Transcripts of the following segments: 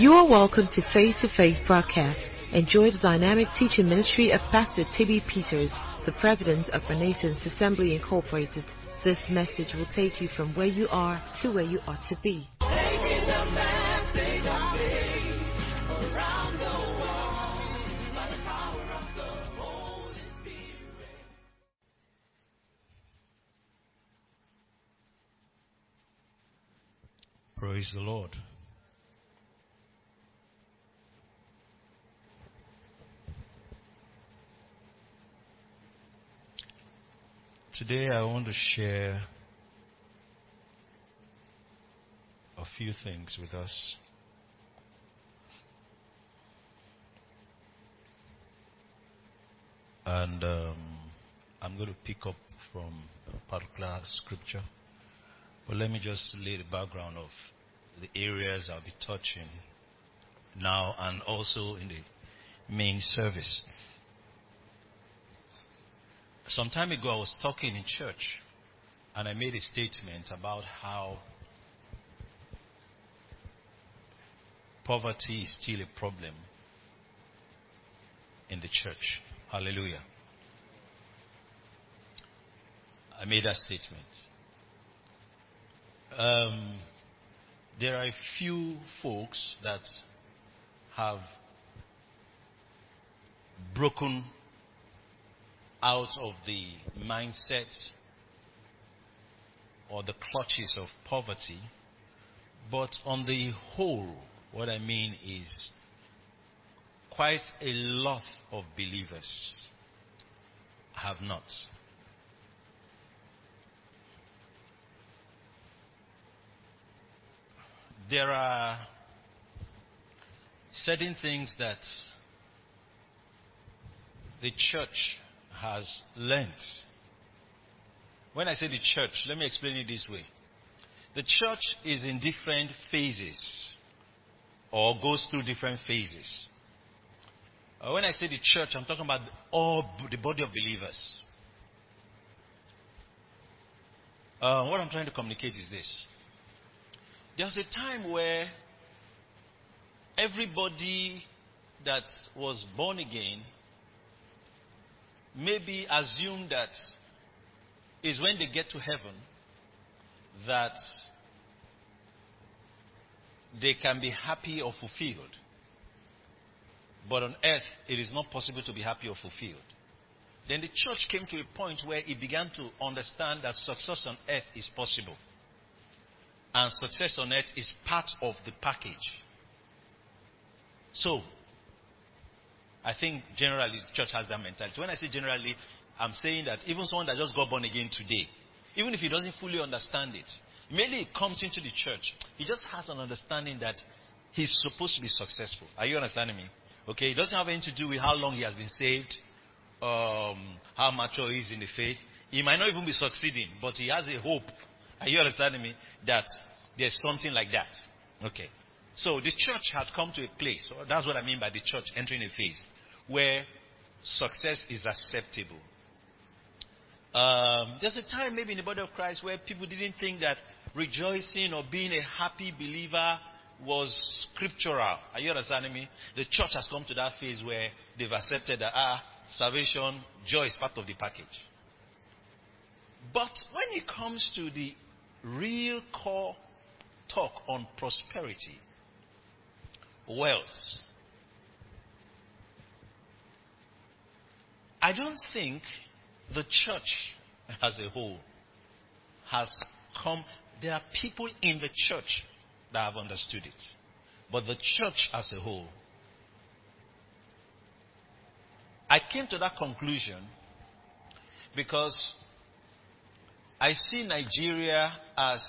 You are welcome to Face to Face broadcast. Enjoy the dynamic teaching ministry of Pastor Tibby Peters, the president of Renaissance Assembly Incorporated. This message will take you from where you are to where you ought to be. Praise the Lord. Today I want to share a few things with us. And um, I'm going to pick up from a particular scripture. Let me just lay the background of the areas I'll be touching now and also in the main service. Some time ago, I was talking in church and I made a statement about how poverty is still a problem in the church. Hallelujah. I made that statement. Um, there are a few folks that have broken out of the mindset or the clutches of poverty. But on the whole, what I mean is quite a lot of believers have not. There are certain things that the church has learnt. When I say the church, let me explain it this way. The church is in different phases or goes through different phases. Uh, when I say the church, I'm talking about all the body of believers. Uh, what I'm trying to communicate is this. There was a time where everybody that was born again maybe assume that is when they get to heaven that they can be happy or fulfilled. But on earth, it is not possible to be happy or fulfilled. Then the church came to a point where it began to understand that success on earth is possible. And success on earth is part of the package. So, I think generally the church has that mentality. When I say generally, I'm saying that even someone that just got born again today, even if he doesn't fully understand it, immediately he comes into the church, he just has an understanding that he's supposed to be successful. Are you understanding me? Okay, it doesn't have anything to do with how long he has been saved, um, how mature he is in the faith. He might not even be succeeding, but he has a hope. Are you understanding me? That there's something like that. Okay. So the church had come to a place, or that's what I mean by the church entering a phase, where success is acceptable. Um, there's a time maybe in the body of Christ where people didn't think that rejoicing or being a happy believer was scriptural. Are you understanding me? The church has come to that phase where they've accepted that ah, salvation, joy is part of the package. But when it comes to the real core talk on prosperity, wealth, I don't think the church as a whole has come. There are people in the church that have understood it. But the church as a whole, I came to that conclusion because I see Nigeria as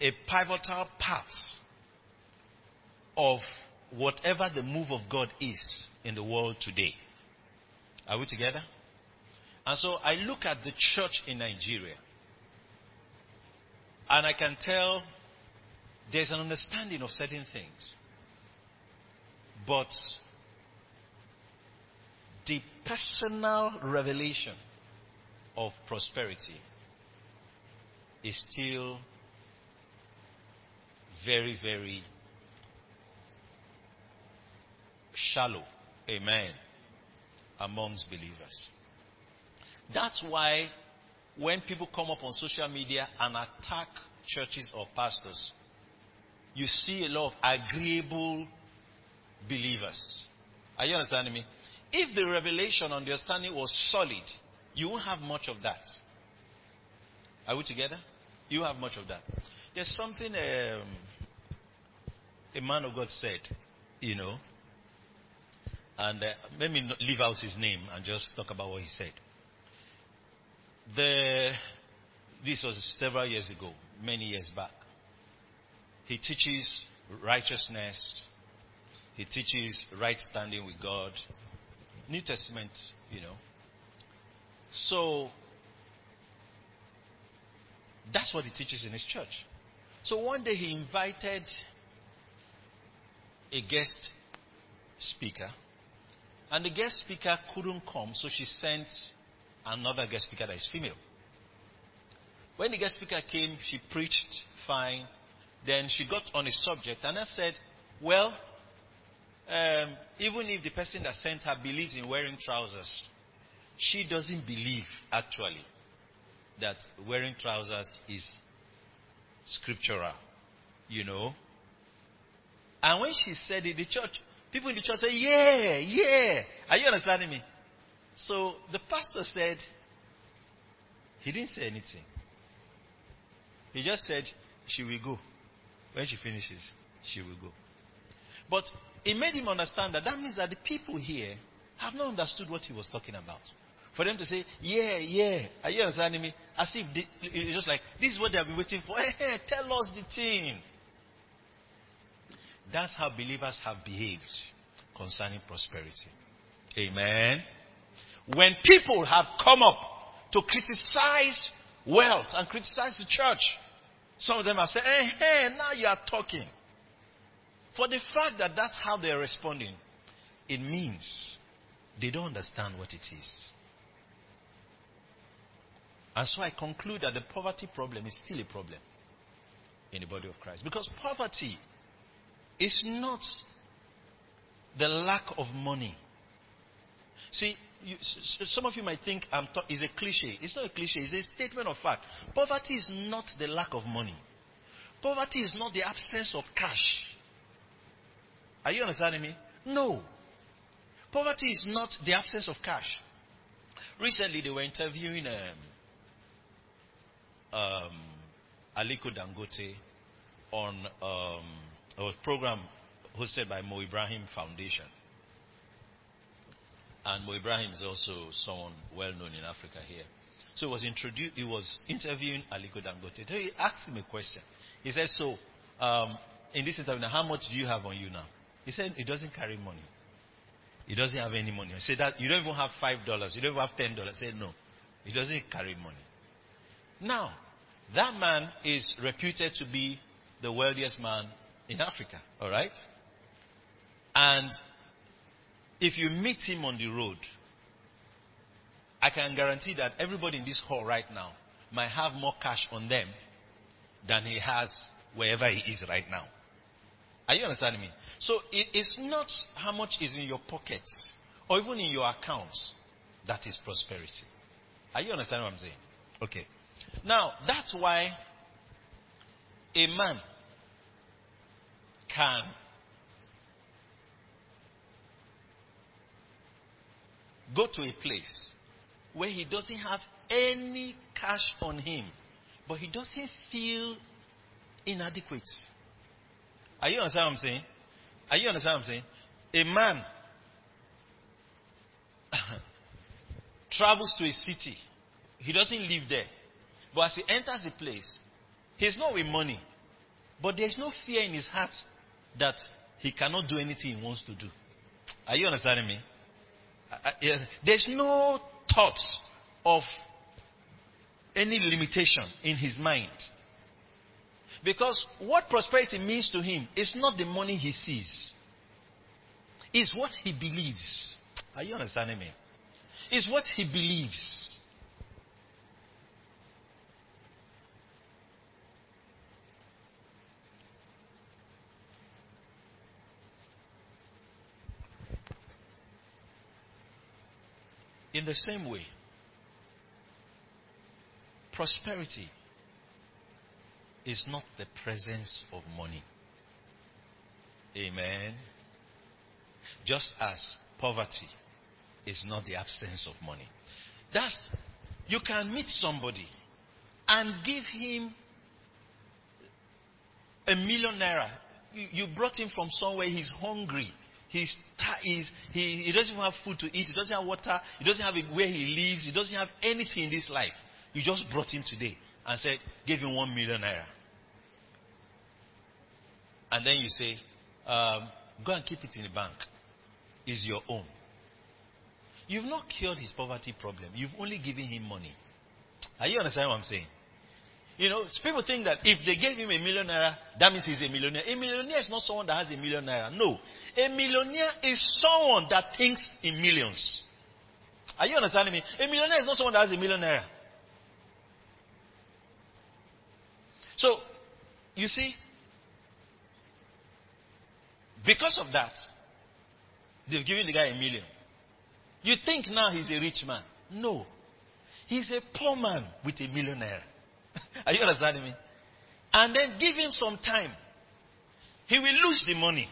a pivotal part of whatever the move of God is in the world today. Are we together? And so I look at the church in Nigeria and I can tell there's an understanding of certain things. But personal revelation of prosperity is still very, very shallow. Amen. Amongst believers. That's why when people come up on social media and attack churches or pastors, you see a lot of agreeable believers. Are you understanding me? If the revelation, understanding was solid, you won't have much of that. Are we together? You have much of that. There's something um, a man of God said, you know, and uh, let me leave out his name and just talk about what he said. The, this was several years ago, many years back. He teaches righteousness. He teaches right standing with God. New Testament, you know. So, that's what he teaches in his church. So one day he invited a guest speaker, and the guest speaker couldn't come, so she sent another guest speaker that is female. When the guest speaker came, she preached fine. Then she got on a subject, and I said, Well, um, even if the person that sent her believes in wearing trousers, she doesn't believe actually that wearing trousers is scriptural, you know. And when she said it, the church, people in the church said, Yeah, yeah. Are you understanding me? So the pastor said, he didn't say anything. He just said, She will go. When she finishes, she will go. But it made him understand that that means that the people here have not understood what he was talking about. For them to say, yeah, yeah, are you understanding me? As if they, it's just like, this is what they have been waiting for. Hey, tell us the thing. That's how believers have behaved concerning prosperity. Amen. When people have come up to criticize wealth and criticize the church, some of them have said, hey, hey, now you are talking. For the fact that that's how they're responding, it means they don't understand what it is. And so I conclude that the poverty problem is still a problem in the body of Christ. Because poverty is not the lack of money. See, you, some of you might think I'm it's a cliche. It's not a cliche, it's a statement of fact. Poverty is not the lack of money, poverty is not the absence of cash. Are you understanding me? No. Poverty is not the absence of cash. Recently, they were interviewing um, um, Aliko Dangote on um, a program hosted by Mo Ibrahim Foundation. And Mo Ibrahim is also someone well known in Africa here. So he was introduced. He was interviewing Aliko Dangote. So he asked him a question. He said, "So, um, in this interview, how much do you have on you now?" He said, "He doesn't carry money. He doesn't have any money." I said, "That you don't even have five dollars. You don't even have ten dollars." He said, "No, he doesn't carry money." Now, that man is reputed to be the wealthiest man in Africa. All right, and if you meet him on the road, I can guarantee that everybody in this hall right now might have more cash on them than he has wherever he is right now. Are you understanding me? So it's not how much is in your pockets or even in your accounts that is prosperity. Are you understanding what I'm saying? Okay. Now, that's why a man can go to a place where he doesn't have any cash on him, but he doesn't feel inadequate. Are you understand what I'm saying? Are you understand what I'm saying? A man travels to a city. He doesn't live there. But as he enters the place, he's not with money. But there's no fear in his heart that he cannot do anything he wants to do. Are you understanding me? I- I- There's no thoughts of any limitation in his mind. Because what prosperity means to him is not the money he sees, it's what he believes. Are you understanding me? It's what he believes. In the same way, prosperity is not the presence of money. Amen. Just as poverty is not the absence of money. That's, you can meet somebody and give him a million naira. You, you brought him from somewhere, he's hungry. He's, he's, he, he doesn't even have food to eat. He doesn't have water. He doesn't have where he lives. He doesn't have anything in this life. You just brought him today and said, give him one million naira. And then you say, um, go and keep it in the bank. It's your own. You've not cured his poverty problem. You've only given him money. Are you understanding what I'm saying? You know, people think that if they gave him a million naira, that means he's a millionaire. A millionaire is not someone that has a million naira. No. A millionaire is someone that thinks in millions. Are you understanding me? A millionaire is not someone that has a million naira. So, you see, because of that, they've given the guy a million. You think now he's a rich man. No. He's a poor man with a millionaire. Are you understanding me? And then give him some time. He will lose the money.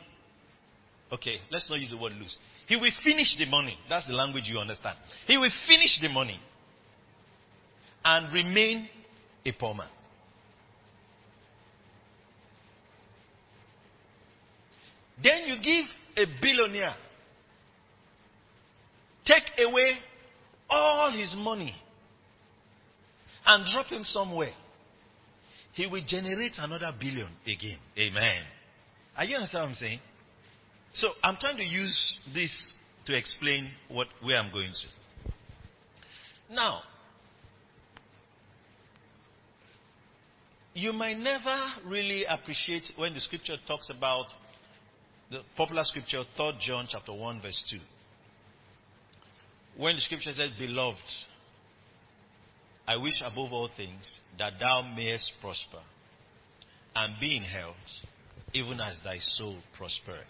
Okay, let's not use the word lose. He will finish the money. That's the language you understand. He will finish the money and remain a poor man. Then you give a billionaire, take away all his money and drop him somewhere. He will generate another billion again. Amen. Are you understand what I'm saying? So I'm trying to use this to explain what where I'm going to. Now, you might never really appreciate when the scripture talks about the popular scripture, 3 John chapter 1, verse 2. When the scripture says, Beloved, I wish above all things that thou mayest prosper and be in health, even as thy soul prospereth.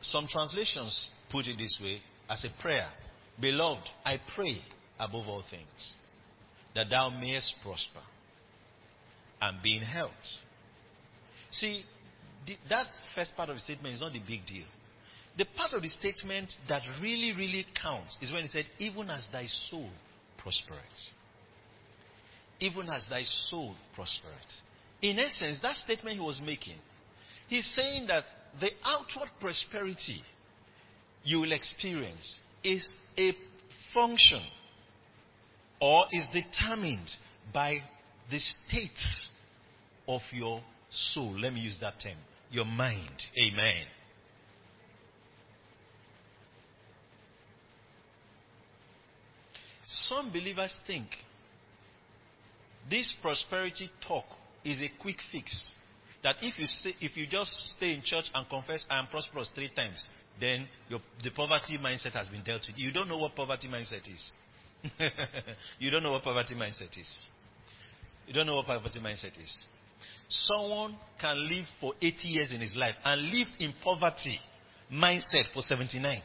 Some translations put it this way as a prayer Beloved, I pray above all things that thou mayest prosper and be in health. See, the, that first part of the statement is not the big deal. The part of the statement that really, really counts is when he said, Even as thy soul prospereth. Even as thy soul prospereth. In essence, that statement he was making, he's saying that the outward prosperity you will experience is a function or is determined by the states of your soul. Let me use that term. Your mind. Amen. Some believers think this prosperity talk is a quick fix. That if you say, if you just stay in church and confess I am prosperous three times, then your, the poverty mindset has been dealt with. You don't know what poverty mindset is. you don't know what poverty mindset is. You don't know what poverty mindset is. Someone can live for 80 years in his life and live in poverty mindset for 79.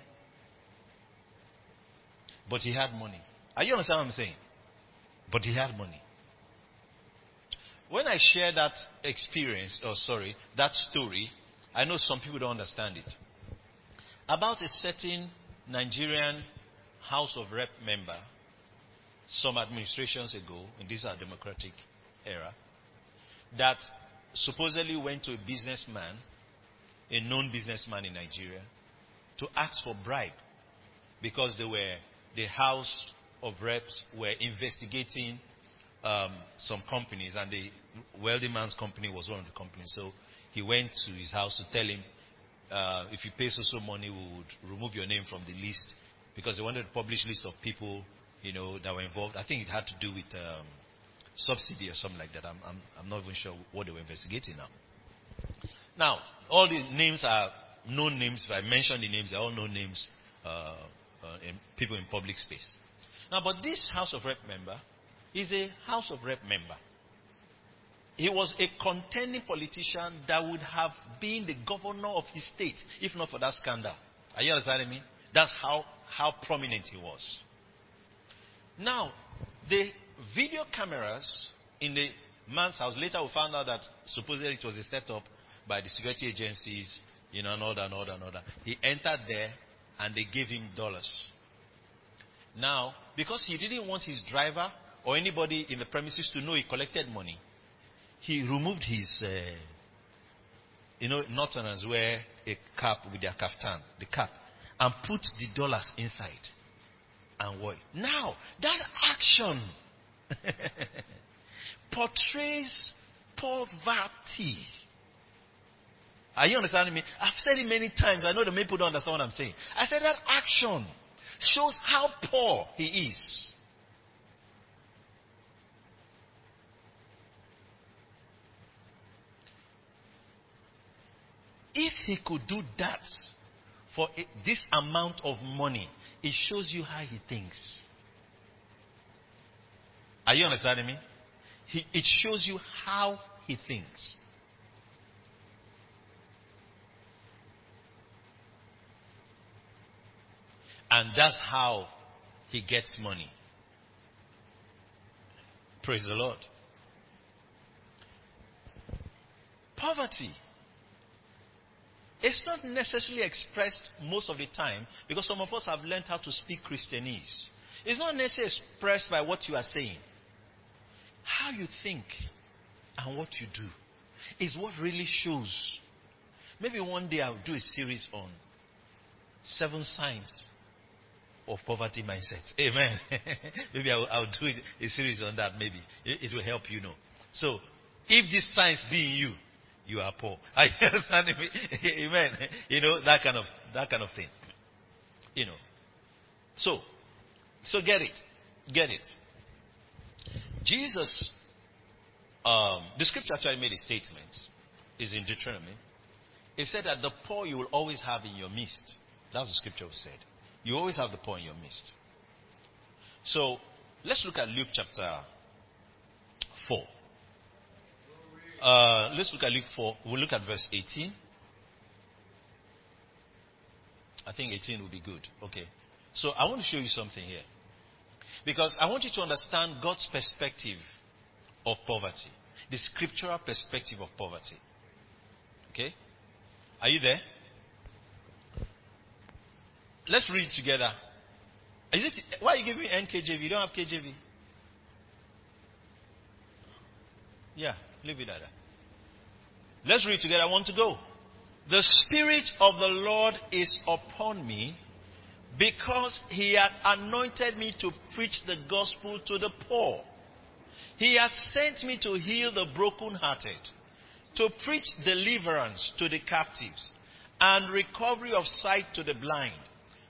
But he had money. Are you understand what I'm saying? But he had money. When I share that experience, or sorry, that story, I know some people don't understand it. About a certain Nigerian House of Rep member, some administrations ago, in this our democratic era, that supposedly went to a businessman, a known businessman in Nigeria, to ask for bribe because they were the House of Reps were investigating um, some companies, and the wealthy man's company was one of the companies. So he went to his house to tell him, uh, if you pay so so money, we would remove your name from the list because they wanted to publish list of people, you know, that were involved. I think it had to do with um, subsidy or something like that. I'm, I'm, I'm not even sure what they were investigating now. Now, all the names are known names. If I mention the names, they're all known names. Uh, uh, in people in public space. Now, but this House of Rep member is a House of Rep member. He was a contending politician that would have been the governor of his state if not for that scandal. Are you understanding me? That's how, how prominent he was. Now, the video cameras in the man's house, later we found out that supposedly it was a setup by the security agencies, you know, and all that, and all that, and all that. He entered there and they gave him dollars. Now, because he didn't want his driver or anybody in the premises to know he collected money, he removed his, uh, you know, Northerners wear a cap with their kaftan, the cap, and put the dollars inside and what? Now, that action portrays poverty. Are you understanding me? I've said it many times. I know the people don't understand what I'm saying. I said that action shows how poor he is. If he could do that for this amount of money, it shows you how he thinks. Are you understanding me? He, it shows you how he thinks. And that's how he gets money. Praise the Lord. Poverty. It's not necessarily expressed most of the time because some of us have learned how to speak Christianese. It's not necessarily expressed by what you are saying. How you think and what you do is what really shows. Maybe one day I'll do a series on seven signs of poverty mindset. Amen. maybe I'll, I'll, do a series on that. Maybe it, it, will help you know. So, if these signs be in you, you are poor. Understanding? Amen. You know that kind of that kind of thing. You know. So, so get it, get it. Jesus, um, the scripture actually made a statement. Is in Deuteronomy. It said that the poor you will always have in your midst. That's what the scripture said. You always have the poor in your midst. So let's look at Luke chapter 4. Uh, let's look at Luke 4. We'll look at verse 18. I think 18 will be good. Okay. So I want to show you something here. Because I want you to understand God's perspective of poverty, the scriptural perspective of poverty. Okay? Are you there? Let's read together. Is it why are you giving me NKJV? You don't have KJV? Yeah, leave it at that. Let's read together. I want to go. The Spirit of the Lord is upon me because he had anointed me to preach the gospel to the poor. He had sent me to heal the brokenhearted, to preach deliverance to the captives, and recovery of sight to the blind,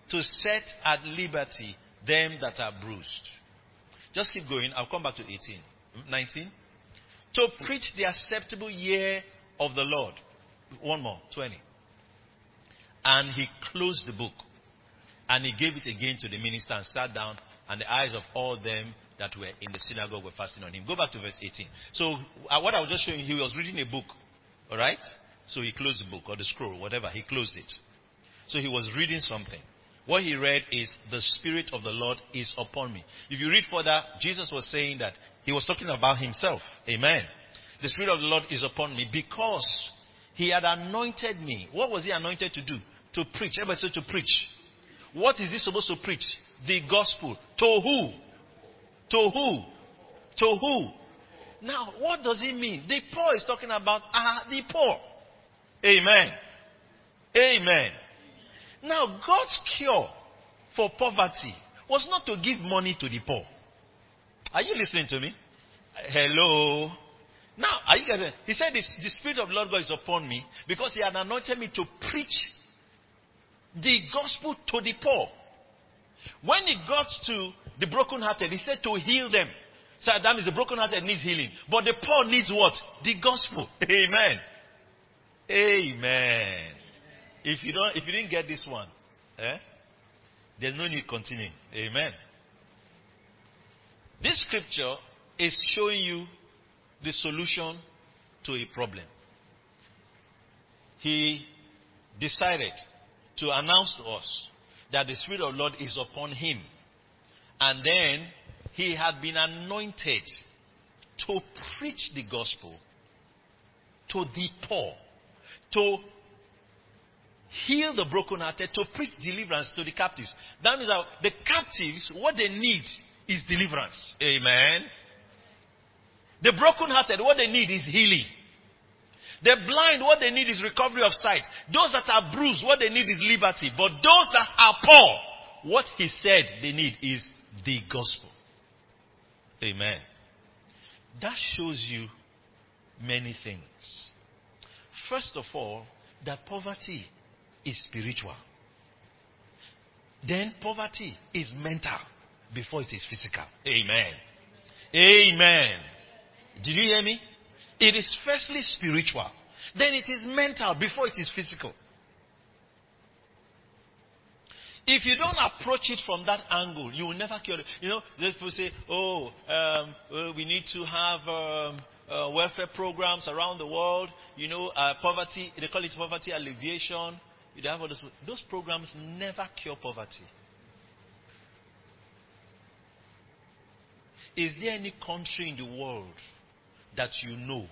to set at liberty them that are bruised. Just keep going. I'll come back to 18. Hmm? 19. To preach the acceptable year of the Lord. One more. 20. And he closed the book. And he gave it again to the minister and sat down, and the eyes of all them that were in the synagogue were fastened on him. Go back to verse 18. So, uh, what I was just showing you, he was reading a book. Alright? So he closed the book or the scroll, whatever. He closed it. So he was reading something. What he read is, The Spirit of the Lord is upon me. If you read further, Jesus was saying that he was talking about himself. Amen. The Spirit of the Lord is upon me because he had anointed me. What was he anointed to do? To preach. Everybody said to preach. What is he supposed to preach? The gospel. To who? To who? To who? Now, what does it mean? The poor is talking about are the poor. Amen. Amen. Now, God's cure for poverty was not to give money to the poor. Are you listening to me? Hello. Now, are you guys? He said, "The Spirit of the Lord God is upon me because He had anointed me to preach the gospel to the poor. When he got to the brokenhearted, he said to heal them. So that means the brokenhearted needs healing. But the poor needs what? The gospel. Amen. Amen. if you don't, if you didn't get this one, eh, there's no need continuing. Amen. This scripture is showing you the solution to a problem. He decided to announce to us that the Spirit of the Lord is upon him. And then he had been anointed to preach the gospel to the poor, to heal the brokenhearted, to preach deliverance to the captives. That means that the captives, what they need is deliverance. Amen. The brokenhearted, what they need is healing. The blind, what they need is recovery of sight. Those that are bruised, what they need is liberty. But those that are poor, what he said they need is the gospel. Amen. That shows you many things. First of all, that poverty is spiritual. Then poverty is mental before it is physical. Amen. Amen. Did you hear me? It is firstly spiritual. Then it is mental before it is physical. If you don't approach it from that angle, you will never cure it. You know, those people say, oh, um, well, we need to have um, uh, welfare programs around the world. You know, uh, poverty, they call it poverty alleviation. You have all those, those programs never cure poverty. Is there any country in the world that you know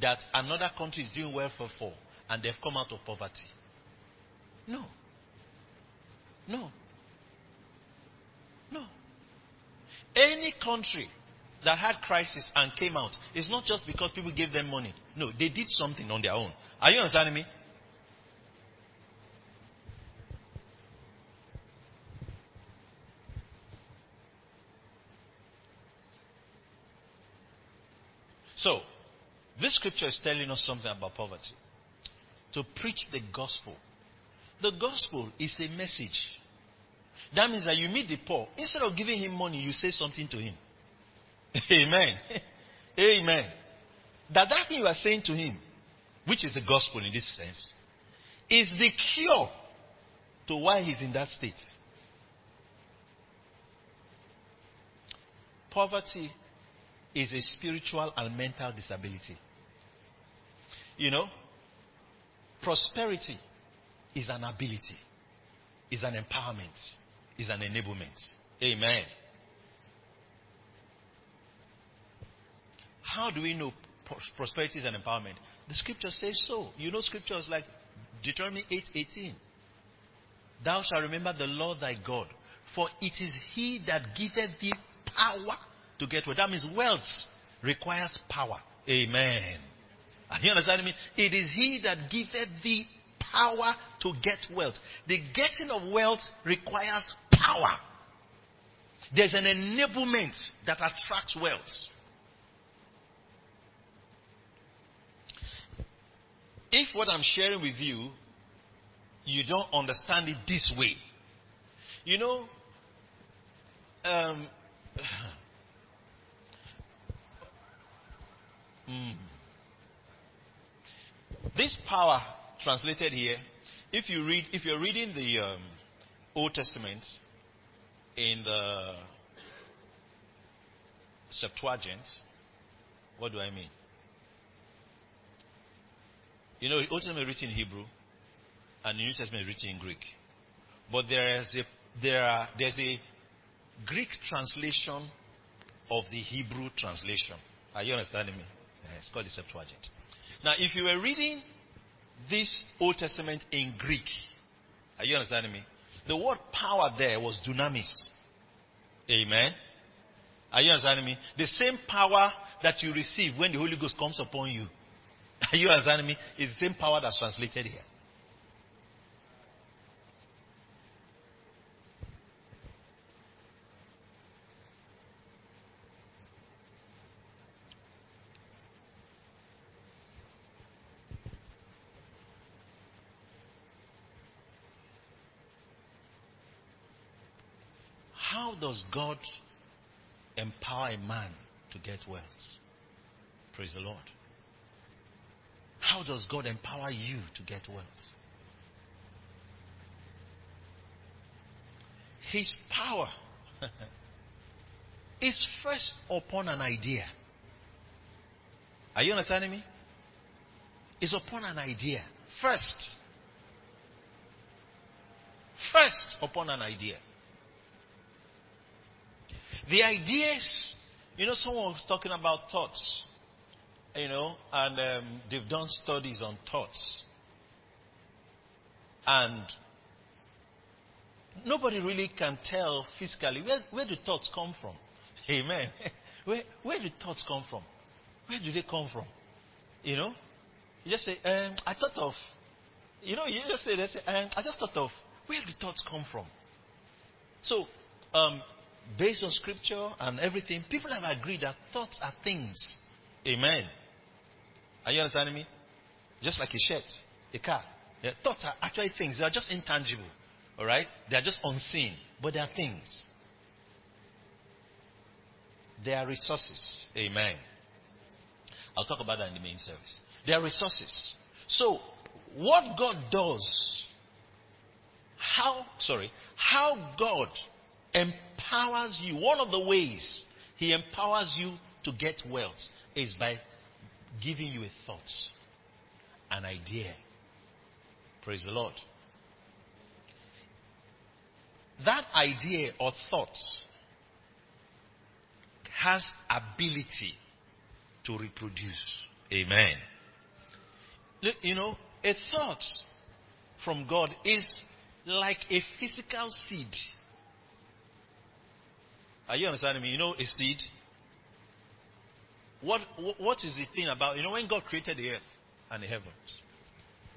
that another country is doing welfare for and they've come out of poverty? No. No. No. Any country that had crisis and came out, it's not just because people gave them money. No, they did something on their own. Are you understanding me? So, this scripture is telling us something about poverty. To preach the gospel. The gospel is a message. That means that you meet the poor. Instead of giving him money, you say something to him. Amen. Amen. That that thing you are saying to him, which is the gospel in this sense, is the cure to why he's in that state. Poverty is a spiritual and mental disability. You know, prosperity is an ability, is an empowerment, is an enablement. Amen. How do we know prosperity is an empowerment? The scripture says so. You know scriptures like Deuteronomy 8:18. Thou shalt remember the Lord thy God, for it is he that giveth thee power to get wealth. That means wealth requires power. Amen. Are you understanding me? It is he that giveth thee power to get wealth. The getting of wealth requires power. There's an enablement that attracts wealth. If what I'm sharing with you, you don't understand it this way, you know, um, mm, this power translated here, if you read, if you're reading the um, Old Testament in the Septuagint, what do I mean? You know, the Old Testament is written in Hebrew, and the New Testament is written in Greek. But there is a there are, there's a Greek translation of the Hebrew translation. Are you understanding me? It's called the Septuagint. Now, if you were reading this Old Testament in Greek, are you understanding me? The word power there was dunamis. Amen. Are you understanding me? The same power that you receive when the Holy Ghost comes upon you. Are you understanding me? Is the same power that's translated here. does God empower a man to get wealth? Praise the Lord. How does God empower you to get wealth? His power is first upon an idea. Are you understanding me? Is upon an idea. First. First upon an idea. The ideas, you know, someone was talking about thoughts, you know, and um, they've done studies on thoughts. And nobody really can tell physically where, where do thoughts come from. Amen. Where, where do thoughts come from? Where do they come from? You know? You just say, um, I thought of, you know, you just say, say um, I just thought of, where do thoughts come from? So, um, based on scripture and everything, people have agreed that thoughts are things. Amen. Are you understanding me? Just like a shirt, a car. Yeah, thoughts are actually things. They are just intangible. All right? They are just unseen, but they are things. They are resources. Amen. I'll talk about that in the main service. They are resources. So, what God does, how, sorry, how God empowers you, one of the ways He empowers you to get wealth is by giving you a thought, an idea. Praise the Lord. That idea or thought has ability to reproduce. Amen. You know, a thought from God is like a physical seed. Are you understanding me? You know, a seed. What, what is the thing about, you know, when God created the earth and the heavens,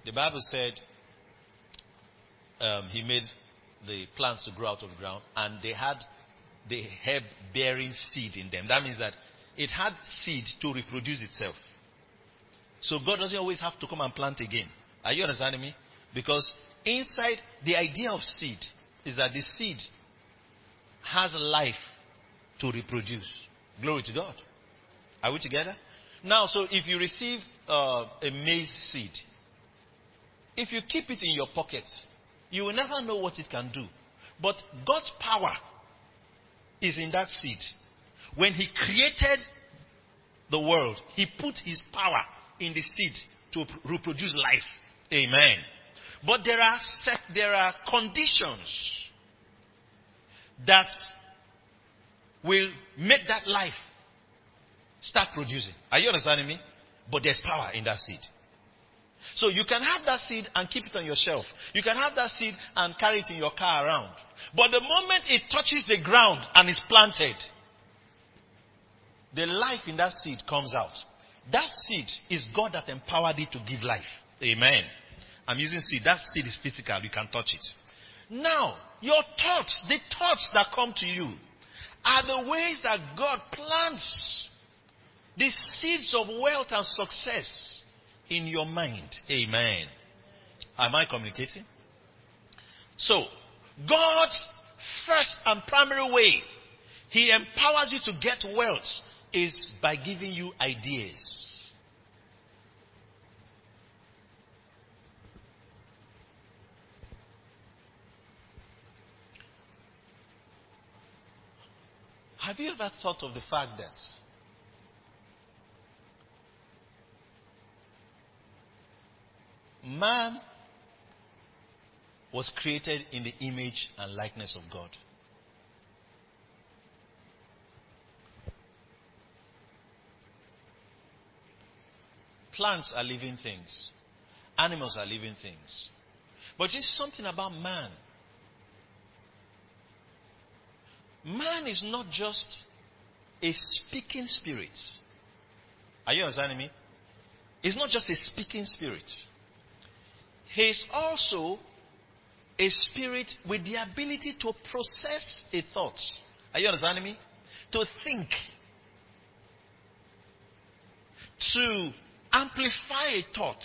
the Bible said um, He made the plants to grow out of the ground and they had the herb bearing seed in them. That means that it had seed to reproduce itself. So God doesn't always have to come and plant again. Are you understanding me? Because inside the idea of seed is that the seed has life to reproduce. Glory to God. Are we together? Now, so if you receive uh, a maize seed, if you keep it in your pocket, you will never know what it can do. But God's power is in that seed. When He created the world, He put His power in the seed to reproduce life. Amen. But there are set, there are conditions that will make that life start producing. Are you understanding me? But there's power in that seed. So you can have that seed and keep it on your shelf. You can have that seed and carry it in your car around. But the moment it touches the ground and is planted, the life in that seed comes out. That seed is God that empowered it to give life. Amen. I'm using seed. That seed is physical. You can touch it. Now, your thoughts, the thoughts that come to you, are the ways that God plants the seeds of wealth and success in your mind. Amen. Am I communicating? So, God's first and primary way He empowers you to get wealth is by giving you ideas. Have you ever thought of the fact that man was created in the image and likeness of God? Plants are living things. Animals are living things. But there's something about man. Man is not just a speaking spirit. Are you understanding me? He's not just a speaking spirit. He's also a spirit with the ability to process a thought. Are you understanding me? To think. To amplify a thought.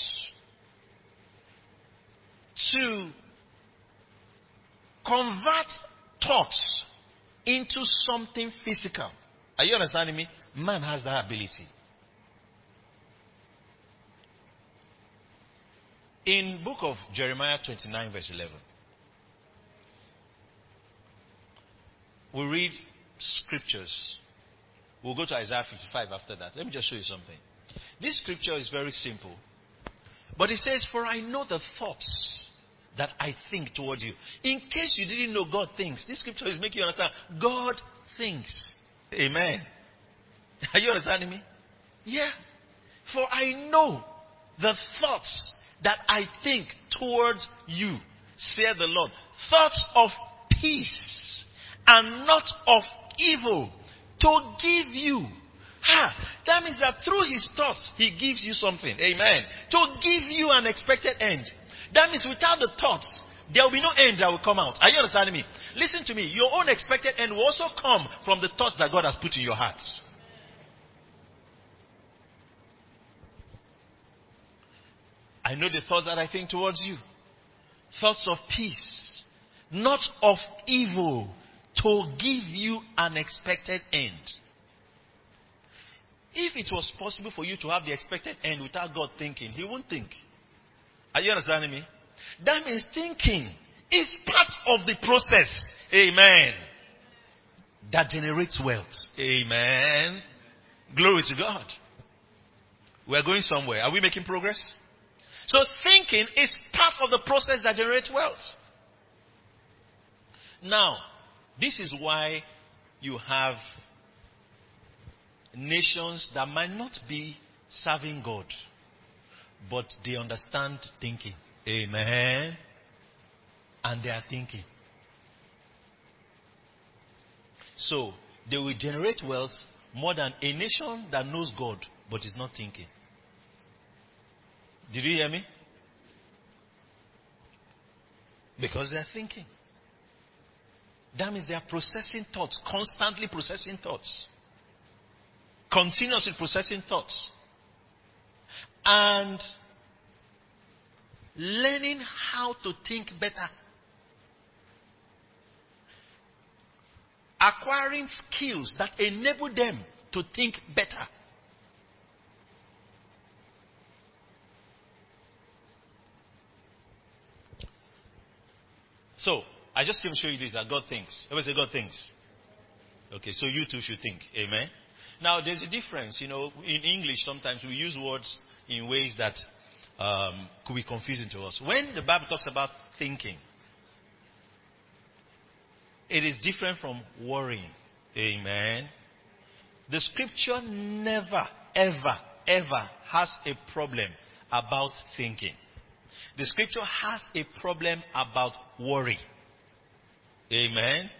To convert thoughts into something physical. Are you understanding me? Man has that ability. In book of Jeremiah 29 verse 11. we read scriptures. We'll go to Isaiah 55 after that. Let me just show you something. This scripture is very simple. But it says, For I know the thoughts that I think toward you. In case you didn't know God thinks, this scripture is making you understand God thinks. Amen. Are you understanding me? Yeah. For I know the thoughts that I think towards you, saith the Lord. Thoughts of peace and not of evil to give you. Ha! That means that through his thoughts, he gives you something. Amen. To give you an expected end. That means without the thoughts, there will be no end that will come out. Are you understanding me? Listen to me. Your own expected end will also come from the thoughts that God has put in your hearts. I know the thoughts that I think towards you. Thoughts of peace, not of evil, to give you an expected end. If it was possible for you to have the expected end without God thinking, He won't think. Are you understanding me? That means thinking is part of the process. Amen. That generates wealth. Amen. Glory to God. We are going somewhere. Are we making progress? So thinking is part of the process that generates wealth. Now, this is why you have nations that might not be serving God, but they understand thinking. Amen. And they are thinking. So, they will generate wealth more than a nation that knows God but is not thinking. Did you hear me? Because they are thinking. That means they are processing thoughts, constantly processing thoughts, continuously processing thoughts, and learning how to think better. Acquiring skills that enable them to think better. So, I just came to show you this that God thinks. Everybody say God thinks. Okay, so you too should think. Amen. Now, there's a difference. You know, in English, sometimes we use words in ways that um, could be confusing to us. When the Bible talks about thinking, it is different from worrying. Amen. The scripture never, ever, ever has a problem about thinking. The scripture has a problem about worry. Amen.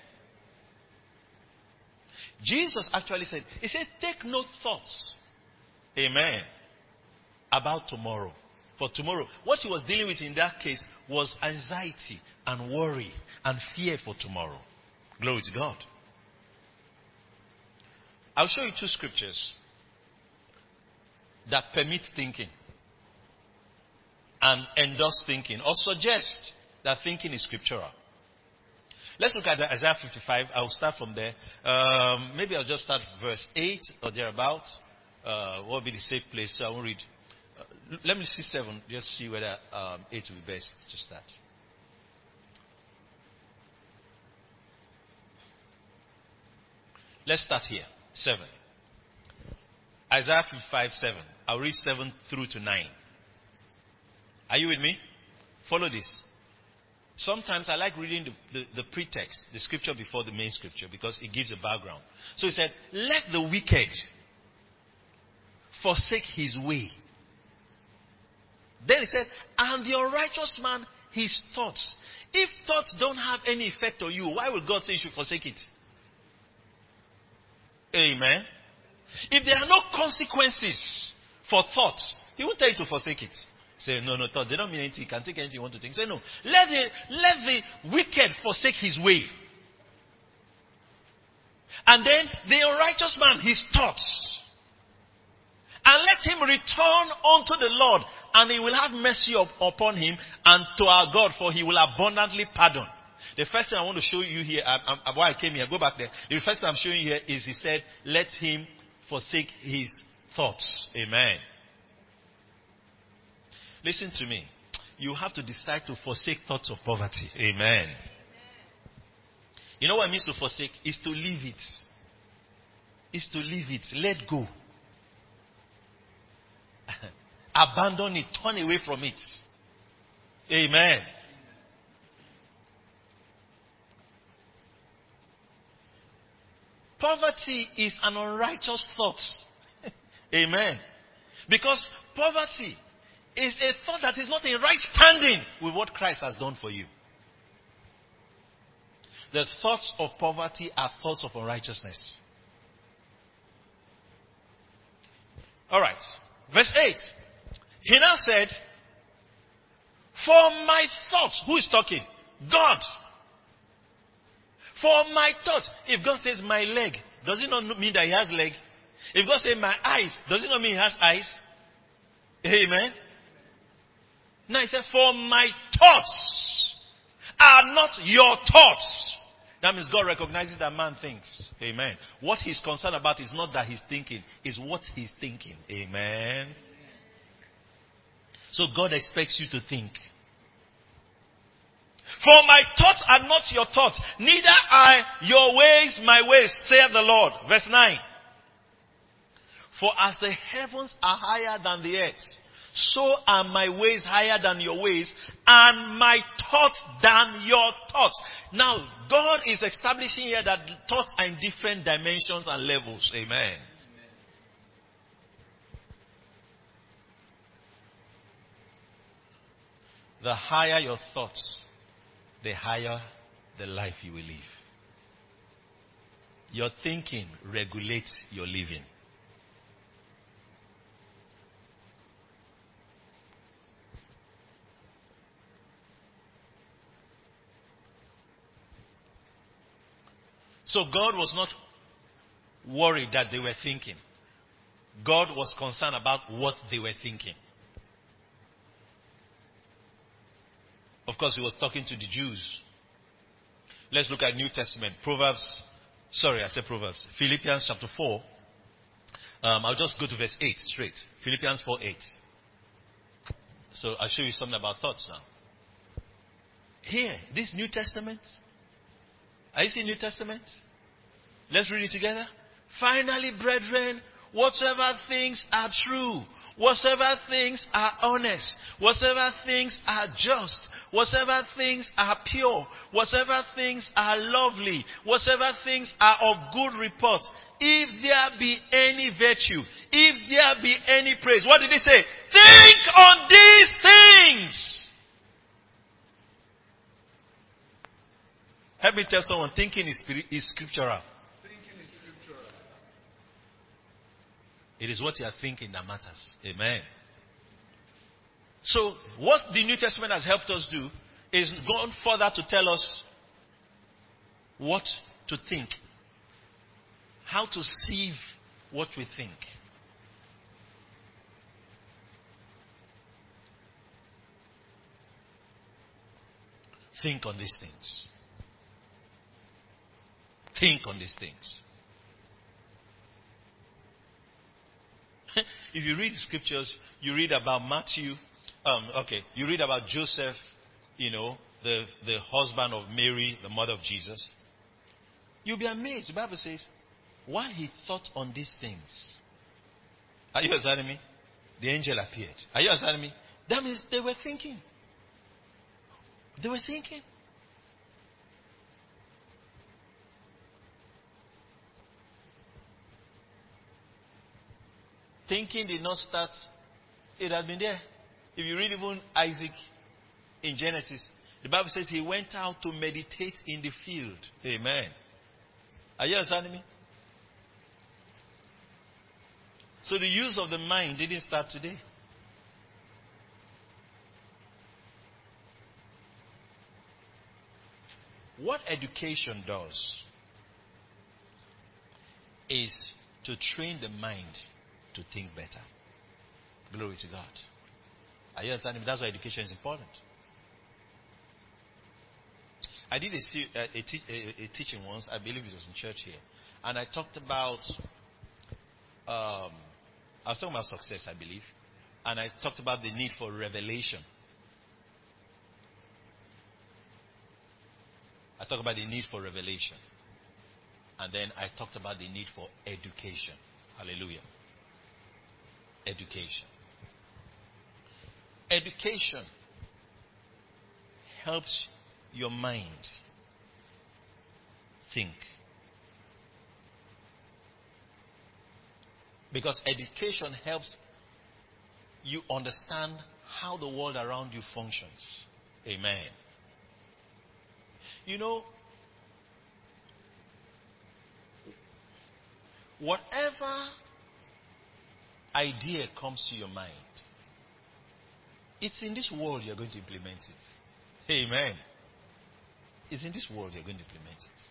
Jesus actually said, He said, take no thoughts. Amen. About tomorrow. For tomorrow. What he was dealing with in that case was anxiety and worry and fear for tomorrow. Glory to God. I'll show you two scriptures that permit thinking and endorse thinking or suggest that thinking is scriptural. Let's look at Isaiah 55. I'll start from there. Um, maybe I'll just start verse 8 or thereabout. Uh, what will be the safe place? So I won't read. Let me see 7, just see whether um, 8 will be best to start. Let's start here. 7. Isaiah 55, 7. I'll read 7 through to 9. Are you with me? Follow this. Sometimes I like reading the, the, the, pretext, the scripture before the main scripture, because it gives a background. So he said, Let the wicked forsake his way. Then he said, And the unrighteous man his thoughts. If thoughts don't have any effect on you, why will God say you should forsake it? Amen. If there are no consequences for thoughts, he won't tell you to forsake it. Say, no, no, thought. They don't mean anything. You can take anything you want to think. Say, no. Let the, let the wicked forsake his way. And then the unrighteous man, his thoughts. And let him return unto the Lord, and he will have mercy up, upon him and to our God, for he will abundantly pardon. The first thing I want to show you here, I, I, why I came here, go back there. The first thing I'm showing you here is he said, let him forsake his thoughts. Amen. Listen to me. You have to decide to forsake thoughts of poverty. Amen. You know what it means to forsake? Is to leave it. Is to leave it. Let go. Abandon it. Turn away from it. Amen. Poverty is an unrighteous thought. Amen. Because poverty is a thought that is not in right standing with what Christ has done for you. The thoughts of poverty are thoughts of unrighteousness. All right. Verse 8. He now said, For my thoughts, who is talking? God. For my thoughts. If God says my leg, does it not mean that he has leg? If God says my eyes, does it not mean he has eyes? Amen. Now he said, For my thoughts are not your thoughts. That means God recognizes that man thinks. Amen. What he's concerned about is not that he's thinking, is what he's thinking. Amen. So God expects you to think. For my thoughts are not your thoughts, neither are your ways my ways, saith the Lord. Verse 9. For as the heavens are higher than the earth, so are my ways higher than your ways, and my thoughts than your thoughts. Now, God is establishing here that thoughts are in different dimensions and levels. Amen. The higher your thoughts, the higher the life you will live. Your thinking regulates your living. So God was not worried that they were thinking. God was concerned about what they were thinking. Of course, he was talking to the Jews. Let's look at New Testament. Proverbs, sorry, I said Proverbs. Philippians chapter 4. Um, I'll just go to verse 8 straight. Philippians 4 8. So I'll show you something about thoughts now. Here, this New Testament. Are you seeing New Testament? Let's read it together. Finally, brethren, whatsoever things are true, whatsoever things are honest, whatsoever things are just, whatsoever things are pure, whatsoever things are lovely, whatsoever things are of good report, if there be any virtue, if there be any praise, what did he say? Think on these things. Help me tell someone, thinking is, is scriptural. Thinking is scriptural. It is what you are thinking that matters. Amen. So, what the New Testament has helped us do is gone further to tell us what to think, how to sieve what we think. Think on these things. Think on these things. if you read scriptures, you read about Matthew, um, okay, you read about Joseph, you know, the, the husband of Mary, the mother of Jesus. You'll be amazed. The Bible says, while he thought on these things, are you understanding me? The angel appeared. Are you understanding me? That means they were thinking. They were thinking. Thinking did not start, it had been there. If you read even Isaac in Genesis, the Bible says he went out to meditate in the field. Amen. Are you understanding me? So the use of the mind didn't start today. What education does is to train the mind to think better. Glory to God. Are you understanding? That's why education is important. I did a, a, a, a, a teaching once, I believe it was in church here, and I talked about, um, I was talking about success, I believe, and I talked about the need for revelation. I talked about the need for revelation. And then I talked about the need for education. Hallelujah. Education. Education helps your mind think. Because education helps you understand how the world around you functions. Amen. You know, whatever idea comes to your mind, it's in this world you're going to implement it. Amen. It's in this world you're going to implement it.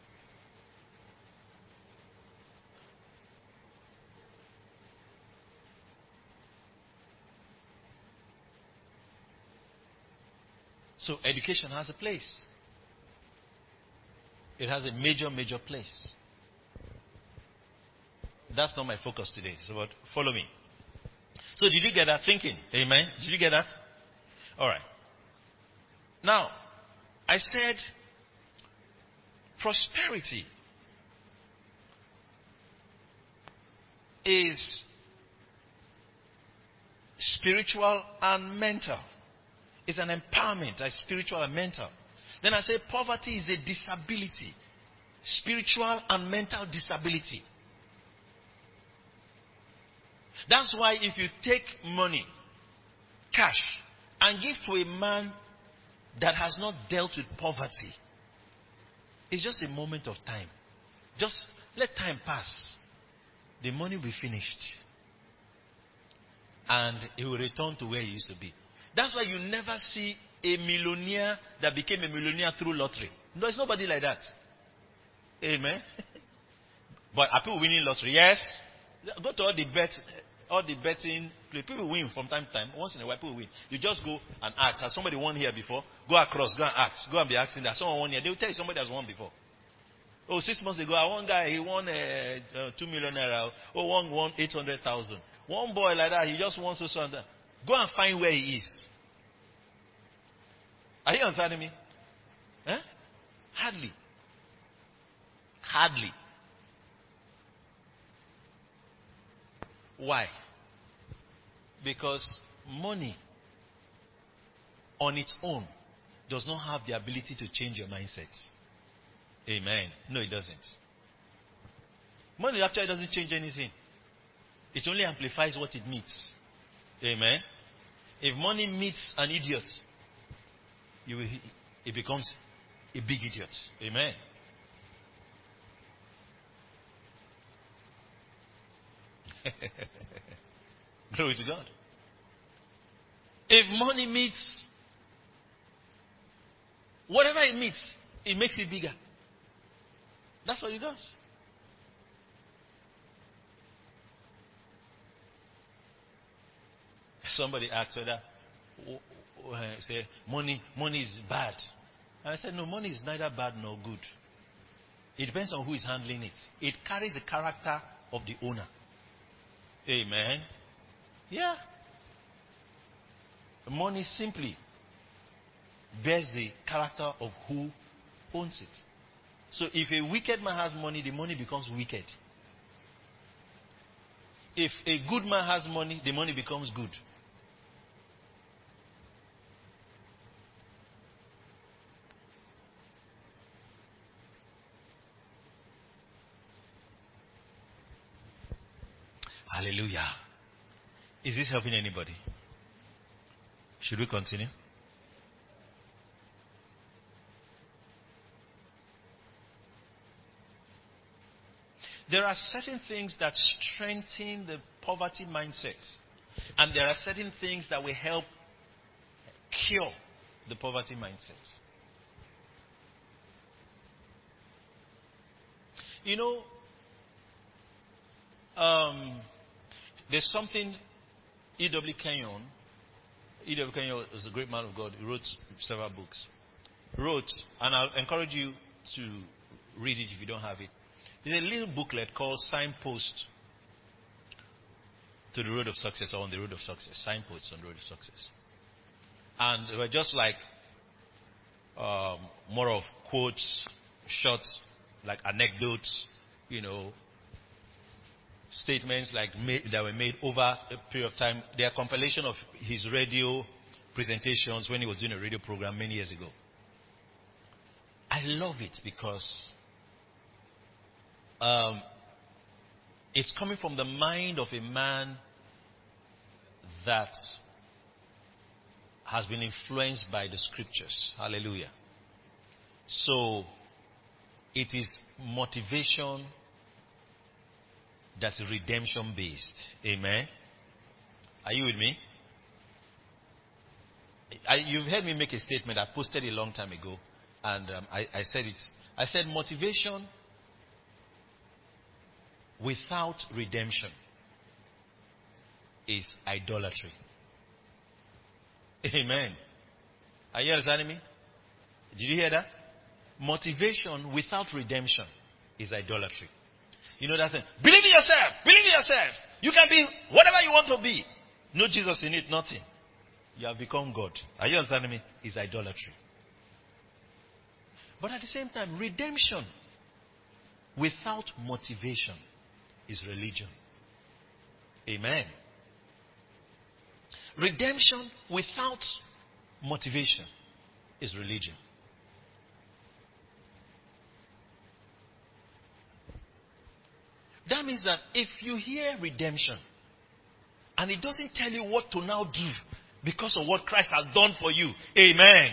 So education has a place. It has a major, major place. That's not my focus today. So, but follow me. So, did you get that thinking? Amen. Did you get that? All right. Now, I said prosperity is spiritual and mental. It's an empowerment, it's spiritual and mental. Then I say poverty is a disability, spiritual and mental disability. That's why if you take money, cash, and give to a man that has not dealt with poverty, it's just a moment of time. Just let time pass. The money will be finished. And he will return to where he used to be. That's why you never see a millionaire that became a millionaire through lottery. There's nobody like that. Amen. but are people winning lottery? Yes. Go to all the bet, all the betting. People win from time to time. Once in a while, people win. You just go and ask. Has somebody won here before? Go across. Go and ask. Go and be asking that someone won here. They will tell you somebody has won before. Oh, six months ago, I one guy he won uh, uh, two million naira. Oh, one won eight hundred thousand. One boy like that, he just wants to so that. Go and find where he is. Are you understanding me? Huh? Hardly. Hardly. Why? Because money on its own does not have the ability to change your mindset. Amen. No, it doesn't. Money actually doesn't change anything. It only amplifies what it meets. Amen. If money meets an idiot, you will, it becomes a big idiot. Amen. Glory to God. If money meets whatever it meets, it makes it bigger. That's what it does. Somebody asked whether uh, say money money is bad. And I said, no, money is neither bad nor good. It depends on who is handling it. It carries the character of the owner. Amen. Yeah. Money simply bears the character of who owns it. So if a wicked man has money, the money becomes wicked. If a good man has money, the money becomes good. Hallelujah. Is this helping anybody? Should we continue? There are certain things that strengthen the poverty mindset. And there are certain things that will help cure the poverty mindset. You know, um, there's something E.W. Kenyon, E.W. Kenyon is a great man of God. He wrote several books. Wrote, and I'll encourage you to read it if you don't have it. There's a little booklet called Signpost to the Road of Success or on the Road of Success. Signposts on the Road of Success. And they were just like um, more of quotes short, like anecdotes, you know, statements like that were made over a period of time. They are compilation of his radio presentations when he was doing a radio program many years ago. I love it because um, it's coming from the mind of a man that has been influenced by the scriptures. Hallelujah. So, it is motivation that's redemption based. Amen. Are you with me? I, you've heard me make a statement I posted a long time ago, and um, I, I said it. I said motivation without redemption is idolatry. Amen. Are you understanding me? Did you hear that? Motivation without redemption is idolatry. You know that thing? Believe in yourself. Believe in yourself. You can be whatever you want to be. No Jesus in it, nothing. You have become God. Are you understanding me? Is idolatry. But at the same time, redemption without motivation is religion. Amen. Redemption without motivation is religion. That means that if you hear redemption and it doesn't tell you what to now do because of what Christ has done for you, amen.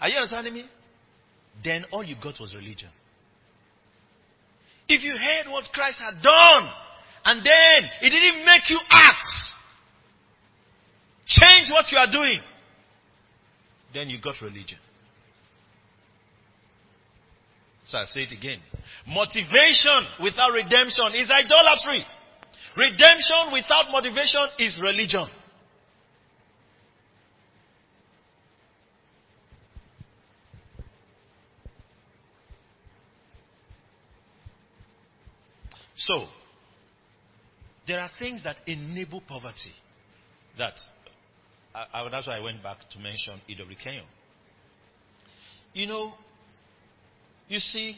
Are you understanding me? Then all you got was religion. If you heard what Christ had done and then it didn't make you act, change what you are doing, then you got religion. So I say it again. Motivation without redemption is idolatry. Redemption without motivation is religion. So, there are things that enable poverty. That, I, I, that's why I went back to mention E.W. Kenyon. You know, you see,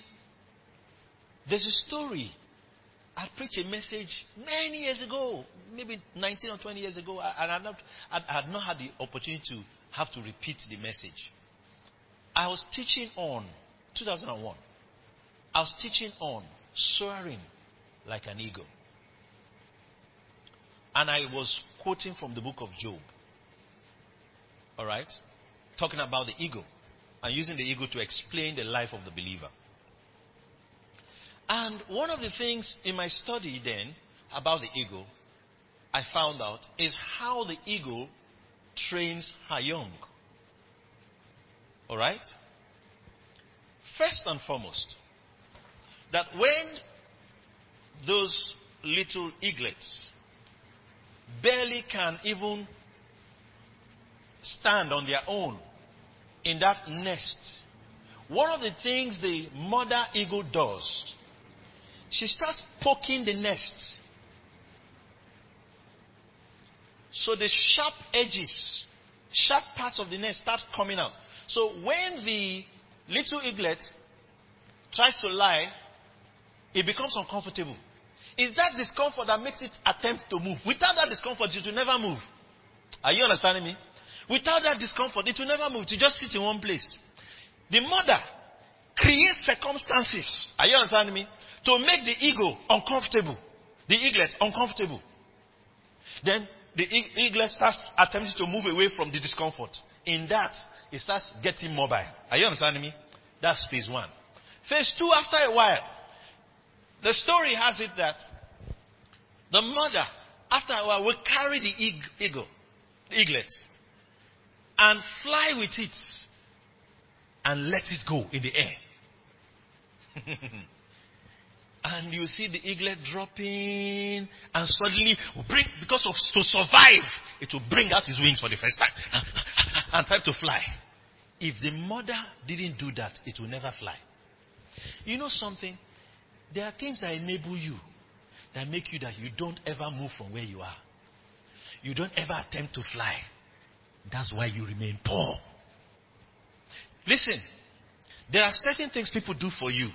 there's a story. I preached a message many years ago, maybe 19 or 20 years ago, and I had not, I had not had the opportunity to have to repeat the message. I was teaching on 2001. I was teaching on soaring like an eagle. And I was quoting from the book of Job. All right? Talking about the eagle and using the ego to explain the life of the believer. And one of the things in my study then about the ego, I found out is how the ego trains her young. All right? First and foremost, that when those little eaglets barely can even stand on their own in that nest, one of the things the mother eagle does, she starts poking the nest. So the sharp edges, sharp parts of the nest start coming out. So when the little eaglet tries to lie, it becomes uncomfortable. It's that discomfort that makes it attempt to move. Without that discomfort, it will never move. Are you understanding me? Without that discomfort, it will never move. To just sit in one place. The mother creates circumstances. Are you understanding me? To make the ego uncomfortable. The eaglet uncomfortable. Then the eaglet starts attempting to move away from the discomfort. In that, it starts getting mobile. Are you understanding me? That's phase one. Phase two, after a while, the story has it that the mother, after a while, will carry the eag- eagle, the eaglet, and fly with it and let it go in the air. and you see the eaglet dropping, and suddenly, bring, because of to survive, it will bring out his wings for the first time and try to fly. If the mother didn't do that, it will never fly. You know something? There are things that enable you, that make you that you don't ever move from where you are. You don't ever attempt to fly. That's why you remain poor. Listen, There are certain things people do for you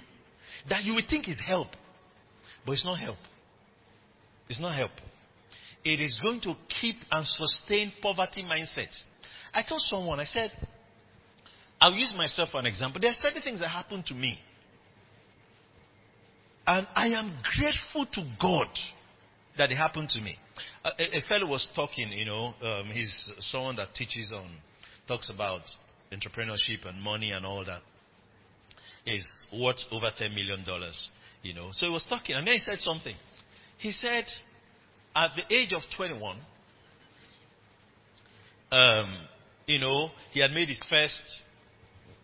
that you would think is help, but it's not help. It's not help. It is going to keep and sustain poverty mindset. I told someone, I said, I'll use myself for an example. There are certain things that happen to me. And I am grateful to God that it happened to me. A, a, fellow was talking, you know, um, he's someone that teaches on, talks about entrepreneurship and money and all that. Is worth over $10 million, you know. So he was talking, and then he said something. He said, at the age of 21, um, you know, he had made his first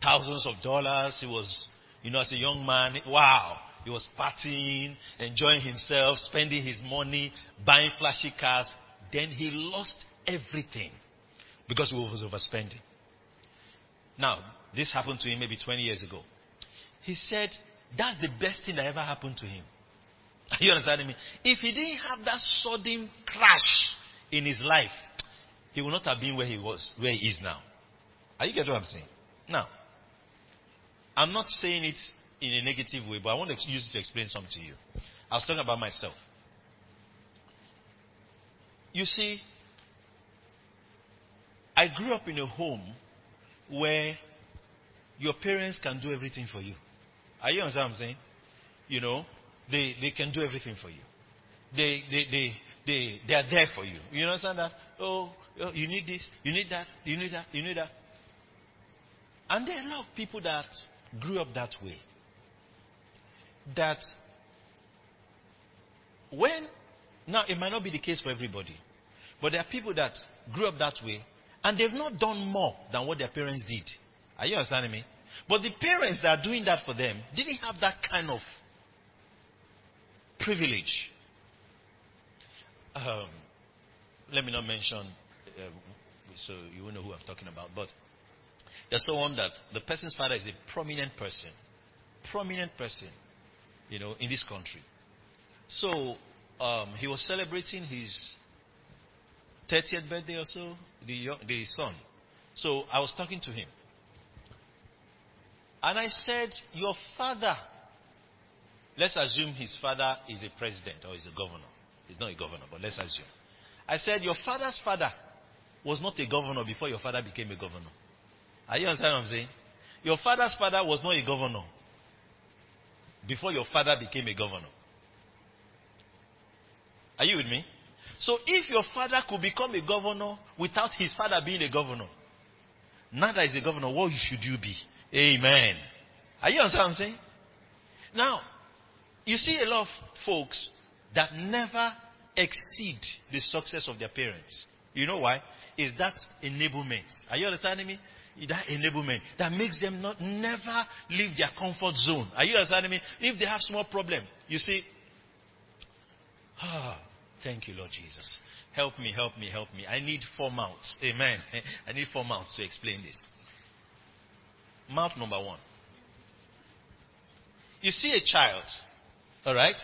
thousands of dollars. He was, you know, as a young man, wow, he was partying, enjoying himself, spending his money, buying flashy cars. Then he lost everything because he was overspending. Now, this happened to him maybe 20 years ago. He said, that's the best thing that ever happened to him. Are you understanding me? If he didn't have that sudden crash in his life, he would not have been where he was, where he is now. Are you getting what I'm saying? Now, I'm not saying it in a negative way, but I want to use it to explain something to you. I was talking about myself. You see, I grew up in a home where your parents can do everything for you. Are you understand what I'm saying? You know, they, they can do everything for you. They, they, they, they, they are there for you. You understand that? Oh, oh, you need this, you need that, you need that, you need that. And there are a lot of people that grew up that way. That when, now it might not be the case for everybody, but there are people that grew up that way and they've not done more than what their parents did. Are you understanding me? But the parents that are doing that for them didn't have that kind of privilege. Um, let me not mention, uh, so you will know who I'm talking about. But there's someone that the person's father is a prominent person, prominent person, you know, in this country. So um, he was celebrating his 30th birthday or so, the, the son. So I was talking to him. And I said, Your father, let's assume his father is a president or is a governor. He's not a governor, but let's assume. I said, Your father's father was not a governor before your father became a governor. Are you understand what I'm saying? Your father's father was not a governor before your father became a governor. Are you with me? So if your father could become a governor without his father being a governor, now that he's a governor, what should you be? Amen. Are you understand what I'm saying? Now, you see a lot of folks that never exceed the success of their parents. You know why? Is that enablement. Are you understanding me? That enablement that makes them not never leave their comfort zone. Are you understanding me? If they have small problem, you see. Ah, thank you, Lord Jesus. Help me, help me, help me. I need four mouths. Amen. I need four mouths to explain this. Mouth number one. You see a child, all right?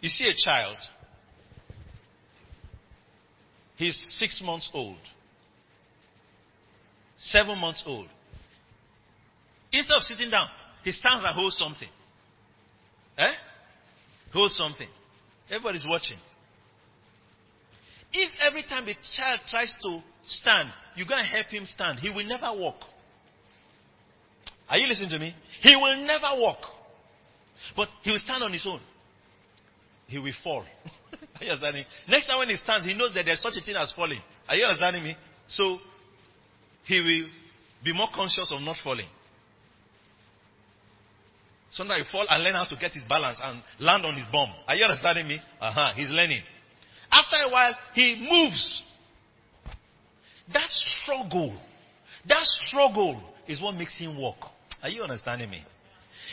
You see a child. He's six months old, seven months old. Instead of sitting down, he stands and holds something. Eh? Holds something. Everybody's watching. If every time the child tries to stand, you go and help him stand, he will never walk. Are you listening to me? He will never walk. But he will stand on his own. He will fall. Are you understanding? Next time when he stands, he knows that there's such a thing as falling. Are you understanding me? So he will be more conscious of not falling. Sometimes he fall and learn how to get his balance and land on his bum. Are you understanding me? Uh-huh. He's learning. After a while, he moves. That struggle, that struggle is what makes him walk. Are you understanding me?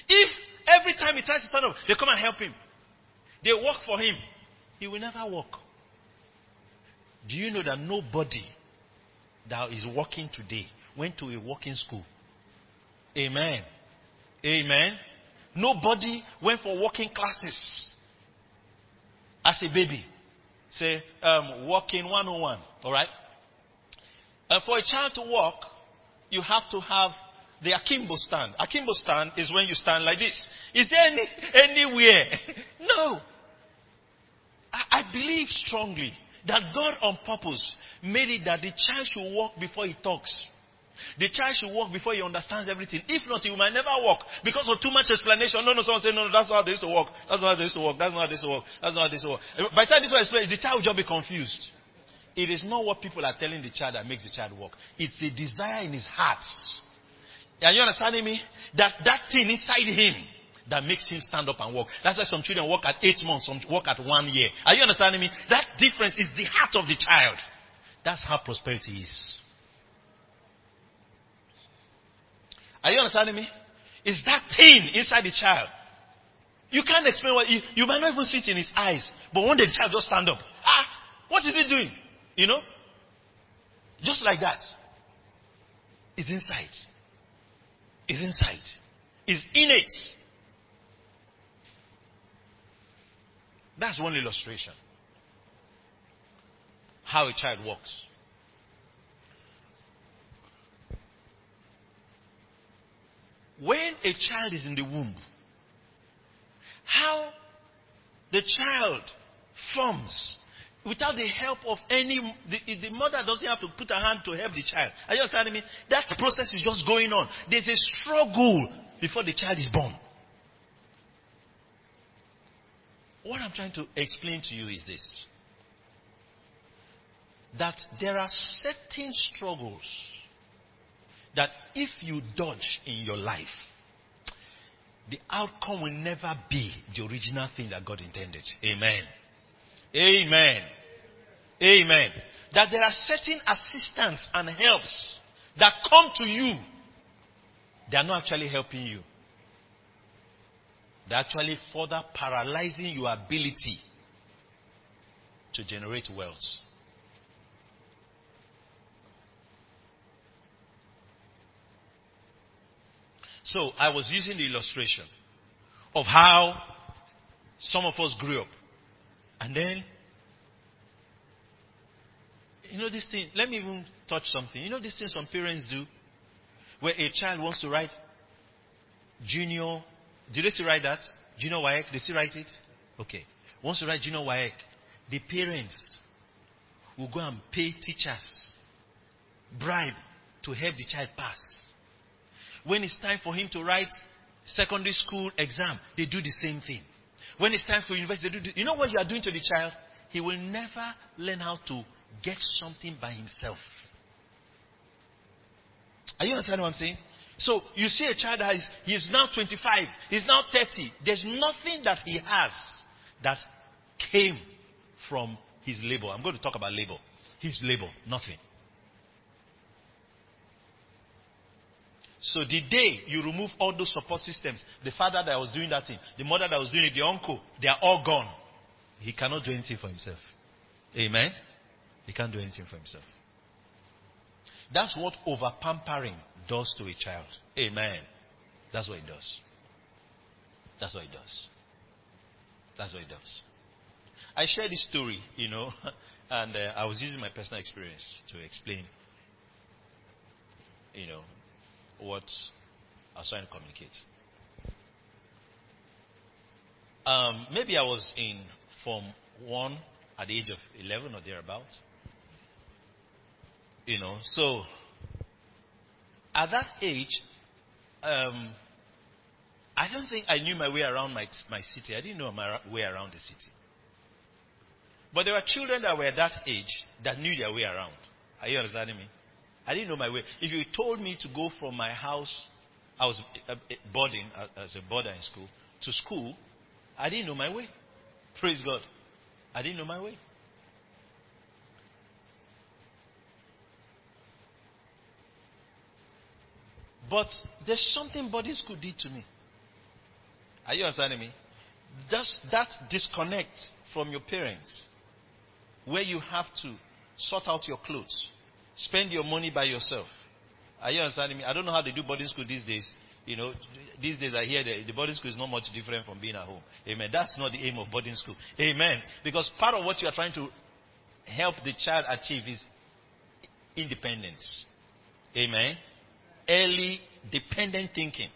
If every time he tries to stand up, they come and help him, they work for him, he will never walk. Do you know that nobody that is walking today went to a walking school? Amen. Amen. Nobody went for walking classes as a baby. Say, um, walking 101. All right? Uh, for a child to walk, you have to have the akimbo stand. Akimbo stand is when you stand like this. Is there any anywhere? no. I, I believe strongly that God on purpose it that the child should walk before he talks. The child should walk before he understands everything. If not, he might never walk because of too much explanation. No, no, someone say, no, no, that's not how they used to walk. That's not how they used to walk. That's not how they used to walk. That's not how they used to walk. Eh, by the time this one explains, the child will just be confused. It is not what people are telling the child that makes the child walk. It's a desire in his heart. Are you understanding me? That that thing inside him that makes him stand up and walk. That's why some children walk at eight months, some walk at one year. Are you understanding me? That difference is the heart of the child. That's how prosperity is. Are you understanding me? It's that thing inside the child. You can't explain what you, you might not even see it in his eyes, but one day the child just stand up. Ah, what is he doing? You know? Just like that. It's inside. It's inside. It's innate. That's one illustration. How a child walks. When a child is in the womb, how the child forms without the help of any, the, the mother doesn't have to put her hand to help the child. Are you understanding me? That process is just going on. There's a struggle before the child is born. What I'm trying to explain to you is this that there are certain struggles that if you dodge in your life, the outcome will never be the original thing that God intended. Amen. Amen. Amen. That there are certain assistance and helps that come to you. They are not actually helping you. They're actually further paralyzing your ability to generate wealth. So I was using the illustration of how some of us grew up. And then, you know this thing, let me even touch something. You know this thing some parents do? Where a child wants to write junior, do they still write that? Junior WAEC, they still write it? Okay. Wants to write junior WAEC. The parents will go and pay teachers, bribe to help the child pass. When it's time for him to write secondary school exam, they do the same thing. When it's time for university, they do the, you know what you are doing to the child? He will never learn how to get something by himself. Are you understanding what I'm saying? So you see a child that is he is now 25, he's now 30. There's nothing that he has that came from his labor. I'm going to talk about labor. His labor, nothing. So the day you remove all those support systems, the father that was doing that thing, the mother that was doing it, the uncle, they are all gone. He cannot do anything for himself. Amen? He can't do anything for himself. That's what over pampering does to a child. Amen. That's what it does. That's what it does. That's what it does. I shared this story, you know, and uh, I was using my personal experience to explain, you know, what I was trying to communicate. Um, maybe I was in Form 1 at the age of 11 or thereabout. You know, so at that age, um, I don't think I knew my way around my, my city. I didn't know my way around the city. But there were children that were that age that knew their way around. Are you understanding me? I didn't know my way. If you told me to go from my house, I was uh, boarding as a boarder in school, to school, I didn't know my way. Praise God. I didn't know my way. But there's something boarding school did to me. Are you understanding me? Just that disconnect from your parents, where you have to sort out your clothes, spend your money by yourself. Are you understanding me? I don't know how they do boarding school these days. You know, these days I hear that the boarding school is not much different from being at home. Amen. That's not the aim of boarding school. Amen. Because part of what you are trying to help the child achieve is independence. Amen. Early dependent thinking.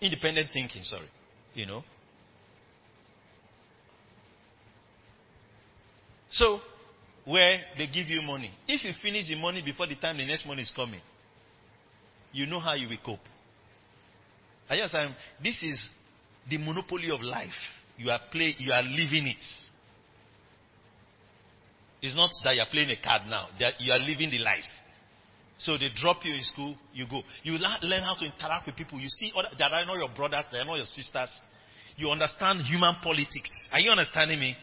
Independent thinking, sorry. You know. So, where they give you money. If you finish the money before the time the next money is coming, you know how you will cope. I just saying this is the monopoly of life. You are play, you are living it. It's not that you are playing a card now. That you are living the life. So they drop you in school, you go. You learn how to interact with people. You see, other, they are not your brothers, they are not your sisters. You understand human politics. Are you understanding me?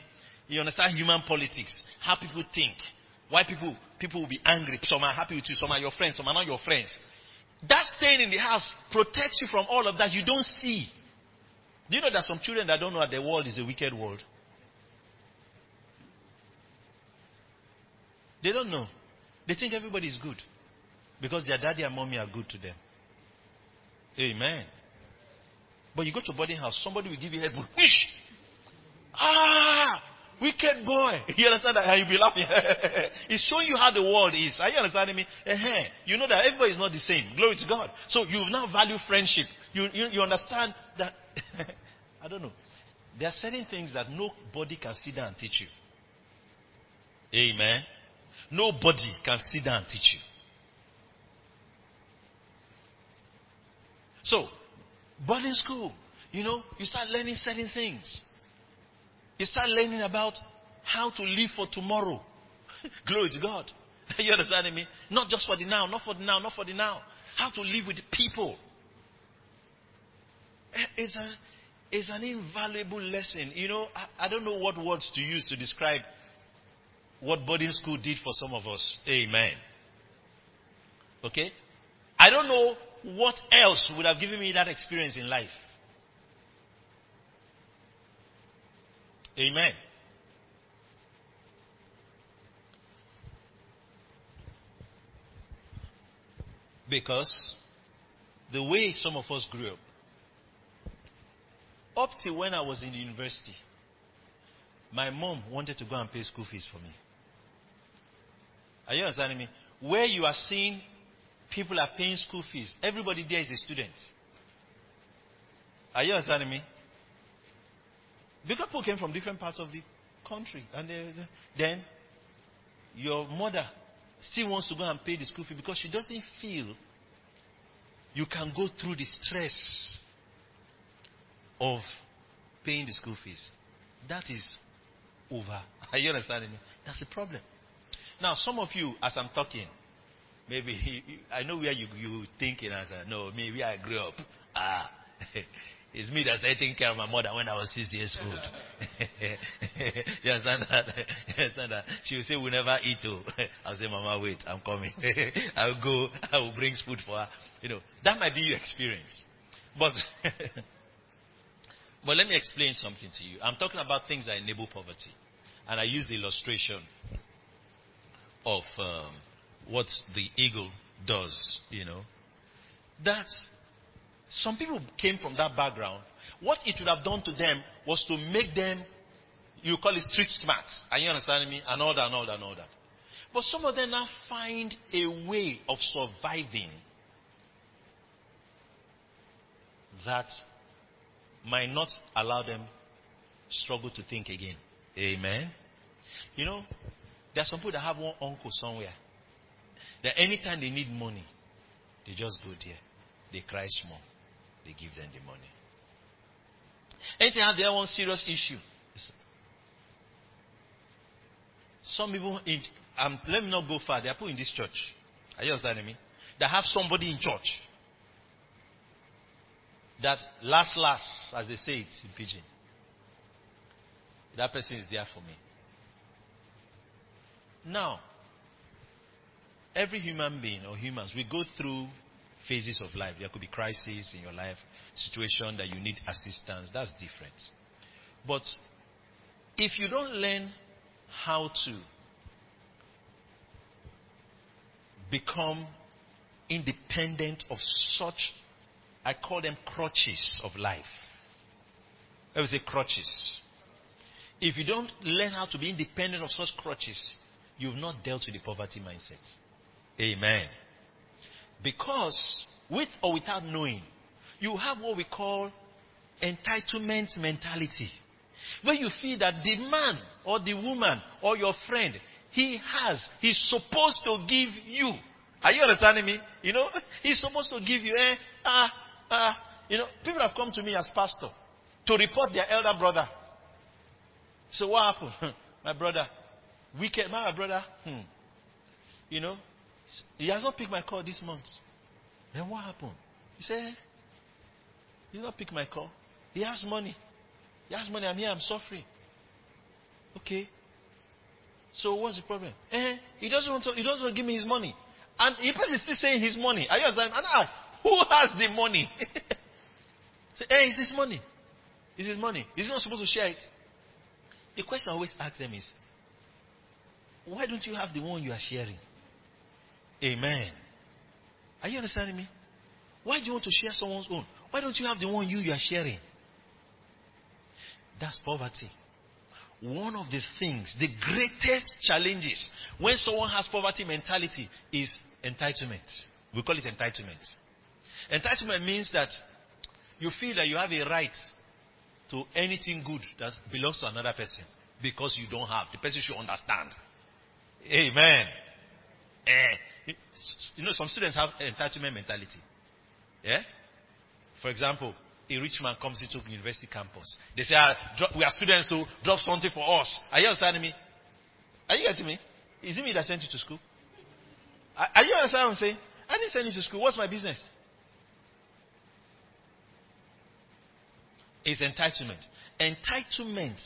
You understand human politics, how people think, why people people will be angry. Some are happy with you, some are your friends, some are not your friends. That staying in the house protects you from all of that you don't see. Do you know that some children that don't know that the world is a wicked world? They don't know. They think everybody is good because their daddy and mommy are good to them. Amen. But you go to boarding house, somebody will give you a head. Ah! Wicked boy. You understand that? You'll be laughing. it's showing you how the world is. Are you understanding me? uh You know that everybody is not the same. Glory to God. So you now value friendship. You, you, you understand that. I don't know. There are certain things that nobody can sit down and teach you. Amen. Nobody can sit down and teach you. So, boarding school, you know, you start learning certain things. You start learning about how to live for tomorrow. Glory to God. you understanding me? Not just for the now, not for the now, not for the now. How to live with people. Eh, it's, a, it's an invaluable lesson. You know, I, I don't know what words to use to describe what boarding school did for some of us. Amen. Okay? I don't know what else would have given me that experience in life. Amen. Because the way some of us grew up, up till when I was in university, my mom wanted to go and pay school fees for me. Are you understanding me? Where you are seeing people are paying school fees, everybody there is a student. Are you understanding me? Because people came from different parts of the country. And they, then your mother still wants to go and pay the school fee because she doesn't feel you can go through the stress of paying the school fees. That is over. Are you understanding me? That's a problem. Now, some of you, as I'm talking, maybe I know where you you thinking as no, maybe I grew up. Ah, It's me that's taking care of my mother when I was six years old. you understand that? you understand that? She will say, we never eat. Oh. I'll say, Mama, wait, I'm coming. I'll go, I will bring food for her. You know, that might be your experience. But, but let me explain something to you. I'm talking about things that enable poverty. And I use the illustration of um, what the eagle does, you know. That's some people came from that background. What it would have done to them was to make them, you call it street smart. Are you understanding me? And all that, and all that, and all that. But some of them now find a way of surviving that might not allow them struggle to think again. Amen. You know, there are some people that have one uncle somewhere. That anytime they need money, they just go there. They cry small they give them the money. Anything have their own serious issue. Some people in um, let me not go far. They are put in this church. Are you understanding me? They have somebody in church that last last, as they say it in pidgin. That person is there for me. Now, every human being or humans, we go through phases of life. There could be crises in your life, situation that you need assistance. That's different. But if you don't learn how to become independent of such, I call them crutches of life. I would say crutches. If you don't learn how to be independent of such crutches, you've not dealt with the poverty mindset. Amen. Because with or without knowing, you have what we call entitlement mentality. Where you feel that the man or the woman or your friend, he has, he's supposed to give you. Are you understanding me? You know, he's supposed to give you, eh, ah, ah. You know, people have come to me as pastor to report their elder brother. So what happened? my brother, wicked, my brother, hmm. You know, he has not picked my call this month. Then what happened? He said, he not pick my call. He has money. He has money. I'm here. I'm suffering. Okay. So what's the problem? Eh, he doesn't want to. He doesn't want to give me his money. And he is still saying his money. Are you understand? And I, who has the money? Say, hey, it's his money. It's his money. Is he not supposed to share it? The question I always ask them is, why don't you have the one you are sharing? Amen. Are you understanding me? Why do you want to share someone's own? Why don't you have the one you, you are sharing? That's poverty. One of the things, the greatest challenges when someone has poverty mentality is entitlement. We call it entitlement. Entitlement means that you feel that you have a right to anything good that belongs to another person because you don't have. The person should understand. Amen. Eh, you know, some students have entitlement mentality. Yeah? For example, a rich man comes into university campus. They say, ah, drop, we are students, so drop something for us. Are you understanding me? Are you getting me? Is it me that sent you to school? Are, are you understanding what I'm saying? I didn't send you to school. What's my business? It's entitlement. Entitlement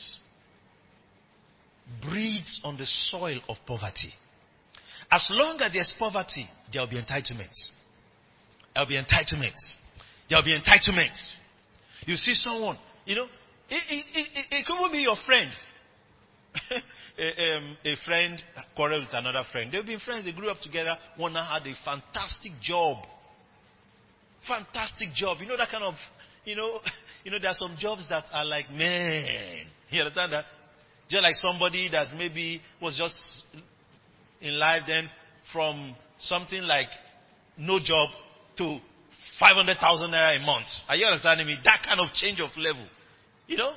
breeds on the soil of poverty. As long as there's poverty, there will be entitlements. There will be entitlements. There will be entitlements. You see someone, you know, it, it, it, it could be your friend. a, um, a, friend quarreled with another friend. They've been friends, they grew up together. One had a fantastic job. Fantastic job. You know that kind of, you know, you know, there are some jobs that are like, man. You understand that? Just like somebody that maybe was just in life then from something like no job to 500,000 naira a month. Are you understanding me? That kind of change of level. You know?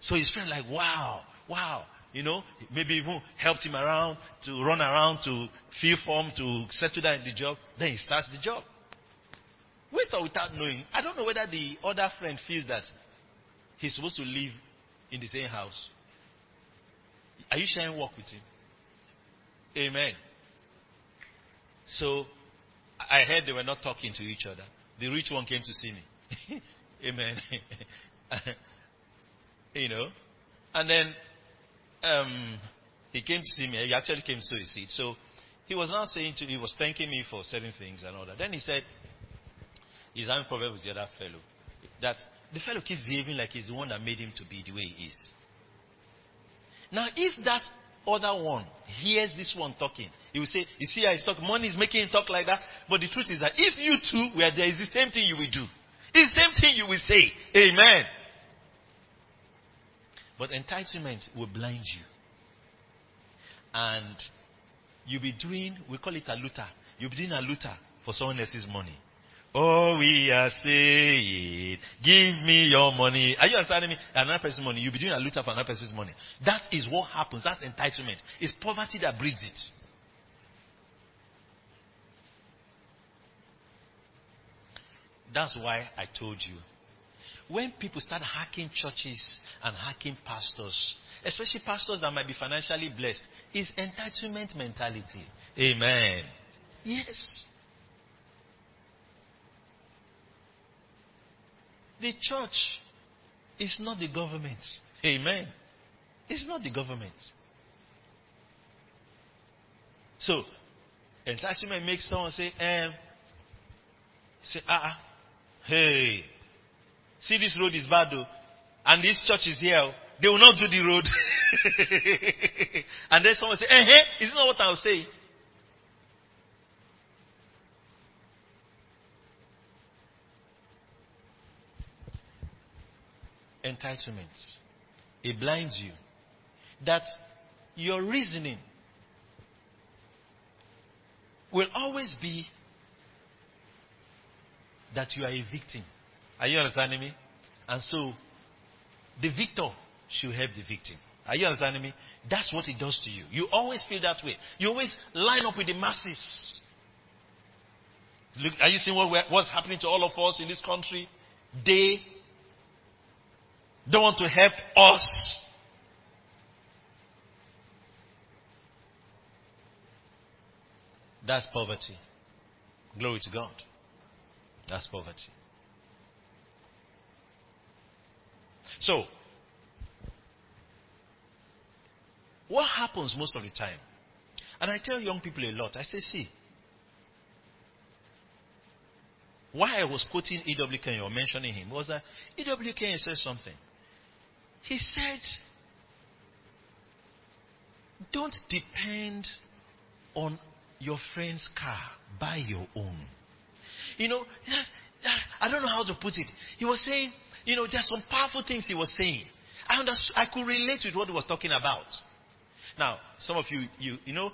So his friend like, wow, wow. You know, maybe even helped him around to run around to fill form to settle down in the job. Then he starts the job. With or without knowing, I don't know whether the other friend feels that he's supposed to live in the same house. Are you sharing work with him? Amen. So I heard they were not talking to each other. The rich one came to see me. Amen. you know. And then um, he came to see me. He actually came to see seat. So he was now saying to me, he was thanking me for certain things and all that. Then he said he's having problem with the other fellow. That the fellow keeps behaving like he's the one that made him to be the way he is. Now, if that other one hears this one talking, he will say, You see how he's talking? Money is making him talk like that. But the truth is that if you two were there, it's the same thing you will do. It's the same thing you will say. Amen. But entitlement will blind you. And you'll be doing, we call it a looter. You'll be doing a looter for someone else's money. Oh, we are saying, give me your money. Are you understanding me? Another person's money. You'll be doing a looter for another person's money. That is what happens. That's entitlement. It's poverty that breeds it. That's why I told you. When people start hacking churches and hacking pastors, especially pastors that might be financially blessed, it's entitlement mentality. Amen. Yes. The church is not the government. Amen. It's not the government. So, entitlement makes someone say, um, say, ah, hey, see this road is bad though, and this church is here. oh. They will not do the road. and then someone say, eh, hey, is not what I was saying? Entitlement. It blinds you. That your reasoning will always be that you are a victim. Are you understanding me? And so, the victor should help the victim. Are you understanding me? That's what it does to you. You always feel that way. You always line up with the masses. Look, are you seeing what what's happening to all of us in this country? They don't want to help us. That's poverty. Glory to God. That's poverty. So, what happens most of the time? And I tell young people a lot. I say, see, why I was quoting E.W. Kenyon or mentioning him was that E.W. Kenyon said something. He said, don't depend on your friend's car, buy your own. You know, I don't know how to put it. He was saying, you know, there's some powerful things he was saying. I I could relate with what he was talking about. Now, some of you, you, you know,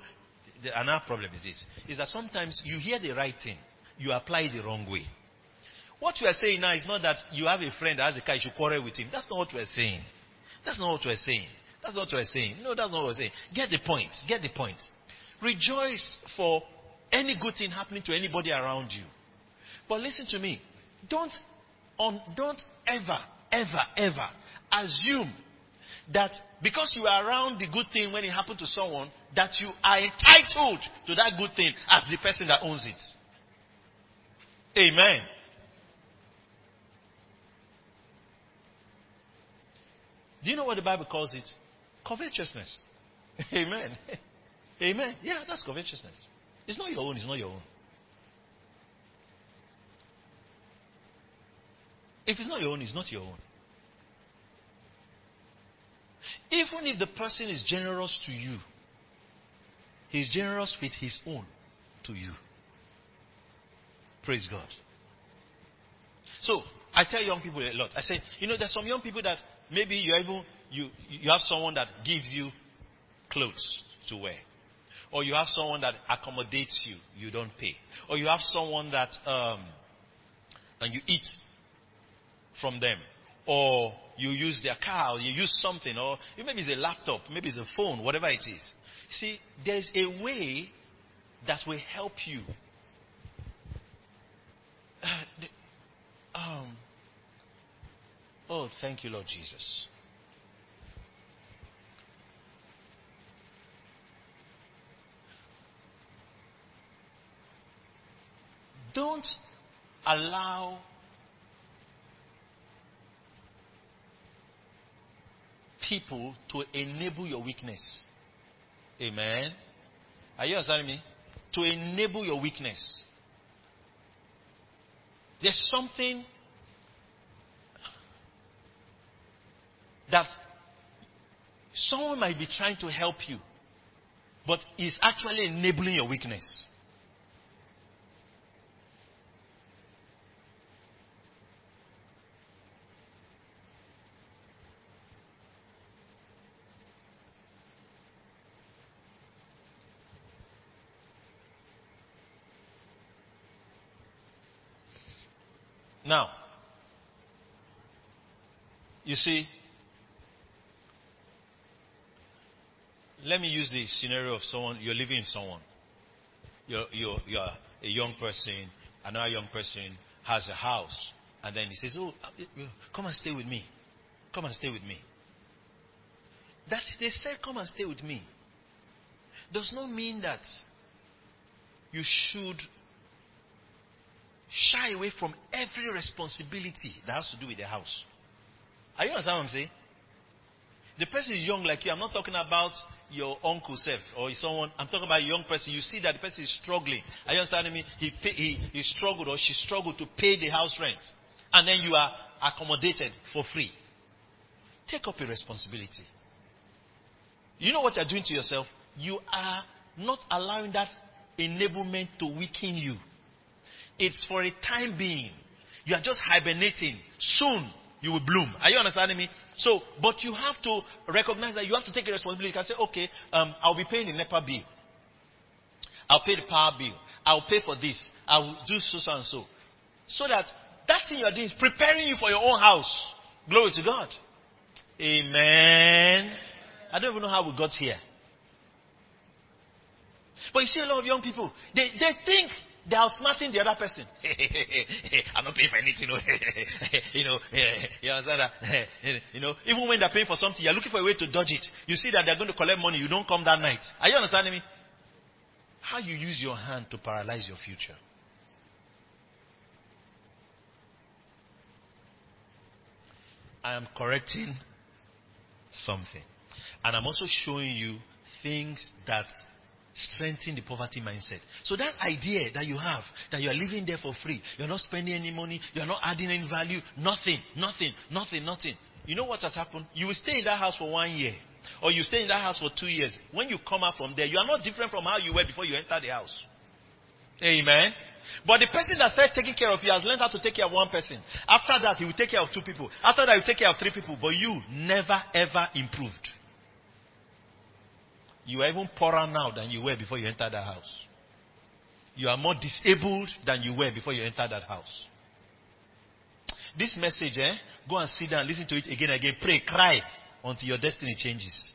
the, another problem is this: is that sometimes you hear the right thing, you apply the wrong way. What you are saying now is not that you have a friend that has a car, you should quarrel with him. That's not what we're saying. That's not what we're saying. That's not what we're saying. No, that's not what we're saying. Get the point. Get the point. Rejoice for any good thing happening to anybody around you. But listen to me. Don't, on, don't ever, ever, ever assume that because you are around the good thing when it happened to someone, that you are entitled to that good thing as the person that owns it. Amen. Do you know what the Bible calls it? Covetousness. Amen. Amen. Yeah, that's covetousness. It's not your own, it's not your own. If it's not your own, it's not your own. Even if the person is generous to you, he's generous with his own to you. Praise God. So, I tell young people a lot. I say, you know, there's some young people that maybe you even you you have someone that gives you clothes to wear, or you have someone that accommodates you, you don't pay, or you have someone that um, and you eat from them, or you use their car, or you use something, or maybe it's a laptop, maybe it's a phone, whatever it is. See, there's a way that will help you. Uh, the- um, oh, thank you, Lord Jesus. Don't allow people to enable your weakness. Amen. Are you understanding me? To enable your weakness. There's something that someone might be trying to help you, but is actually enabling your weakness. Now, you see, let me use the scenario of someone, you're living with someone. You're, you're, you're a young person, another young person has a house, and then he says, Oh, come and stay with me. Come and stay with me. That they said, Come and stay with me, does not mean that you should shy away from every responsibility that has to do with the house. Are you understand what I'm saying? The person is young like you. I'm not talking about your uncle self or someone. I'm talking about a young person. You see that the person is struggling. Are you understanding me? He, pay, he, he struggled or she struggled to pay the house rent. And then you are accommodated for free. Take up a responsibility. You know what you're doing to yourself? You are not allowing that enablement to weaken you. It's for a time being. You are just hibernating. Soon you will bloom. Are you understanding me? So, but you have to recognize that you have to take a responsibility. You can say, okay, um, I'll be paying the NEPA bill. I'll pay the power bill. I'll pay for this. I will do so, so and so. So that that thing you are doing is preparing you for your own house. Glory to God. Amen. I don't even know how we got here. But you see a lot of young people, they, they think they are smarting the other person. I'm not paying for anything. you know, you you know, even when they're paying for something, you're looking for a way to dodge it. You see that they're going to collect money, you don't come that night. Are you understanding me? How you use your hand to paralyze your future. I am correcting something. And I'm also showing you things that strengthen the poverty mindset. So that idea that you have, that you are living there for free, you're not spending any money, you're not adding any value, nothing, nothing, nothing, nothing. You know what has happened? You will stay in that house for one year. Or you stay in that house for two years. When you come out from there, you are not different from how you were before you entered the house. Amen. But the person that started taking care of you has learned how to take care of one person. After that, he will take care of two people. After that, he will take care of three people. But you never ever improved. You are even poorer now than you were before you entered that house. You are more disabled than you were before you entered that house. This message, eh? Go and sit down, listen to it again and again. Pray, cry until your destiny changes.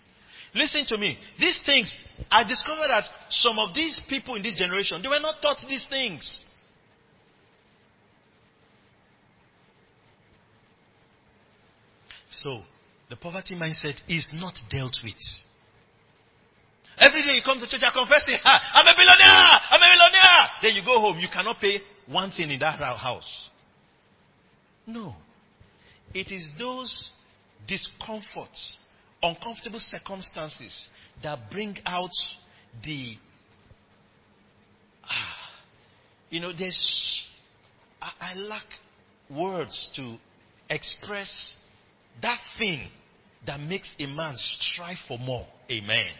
Listen to me. These things, I discovered that some of these people in this generation, they were not taught these things. So, the poverty mindset is not dealt with. Every day you come to church, you're confessing, "Ah, I'm a billionaire, I'm a millionaire. Then you go home, you cannot pay one thing in that house. No. It is those discomforts, uncomfortable circumstances that bring out the. Ah, you know, there's. I, I lack words to express that thing that makes a man strive for more. Amen.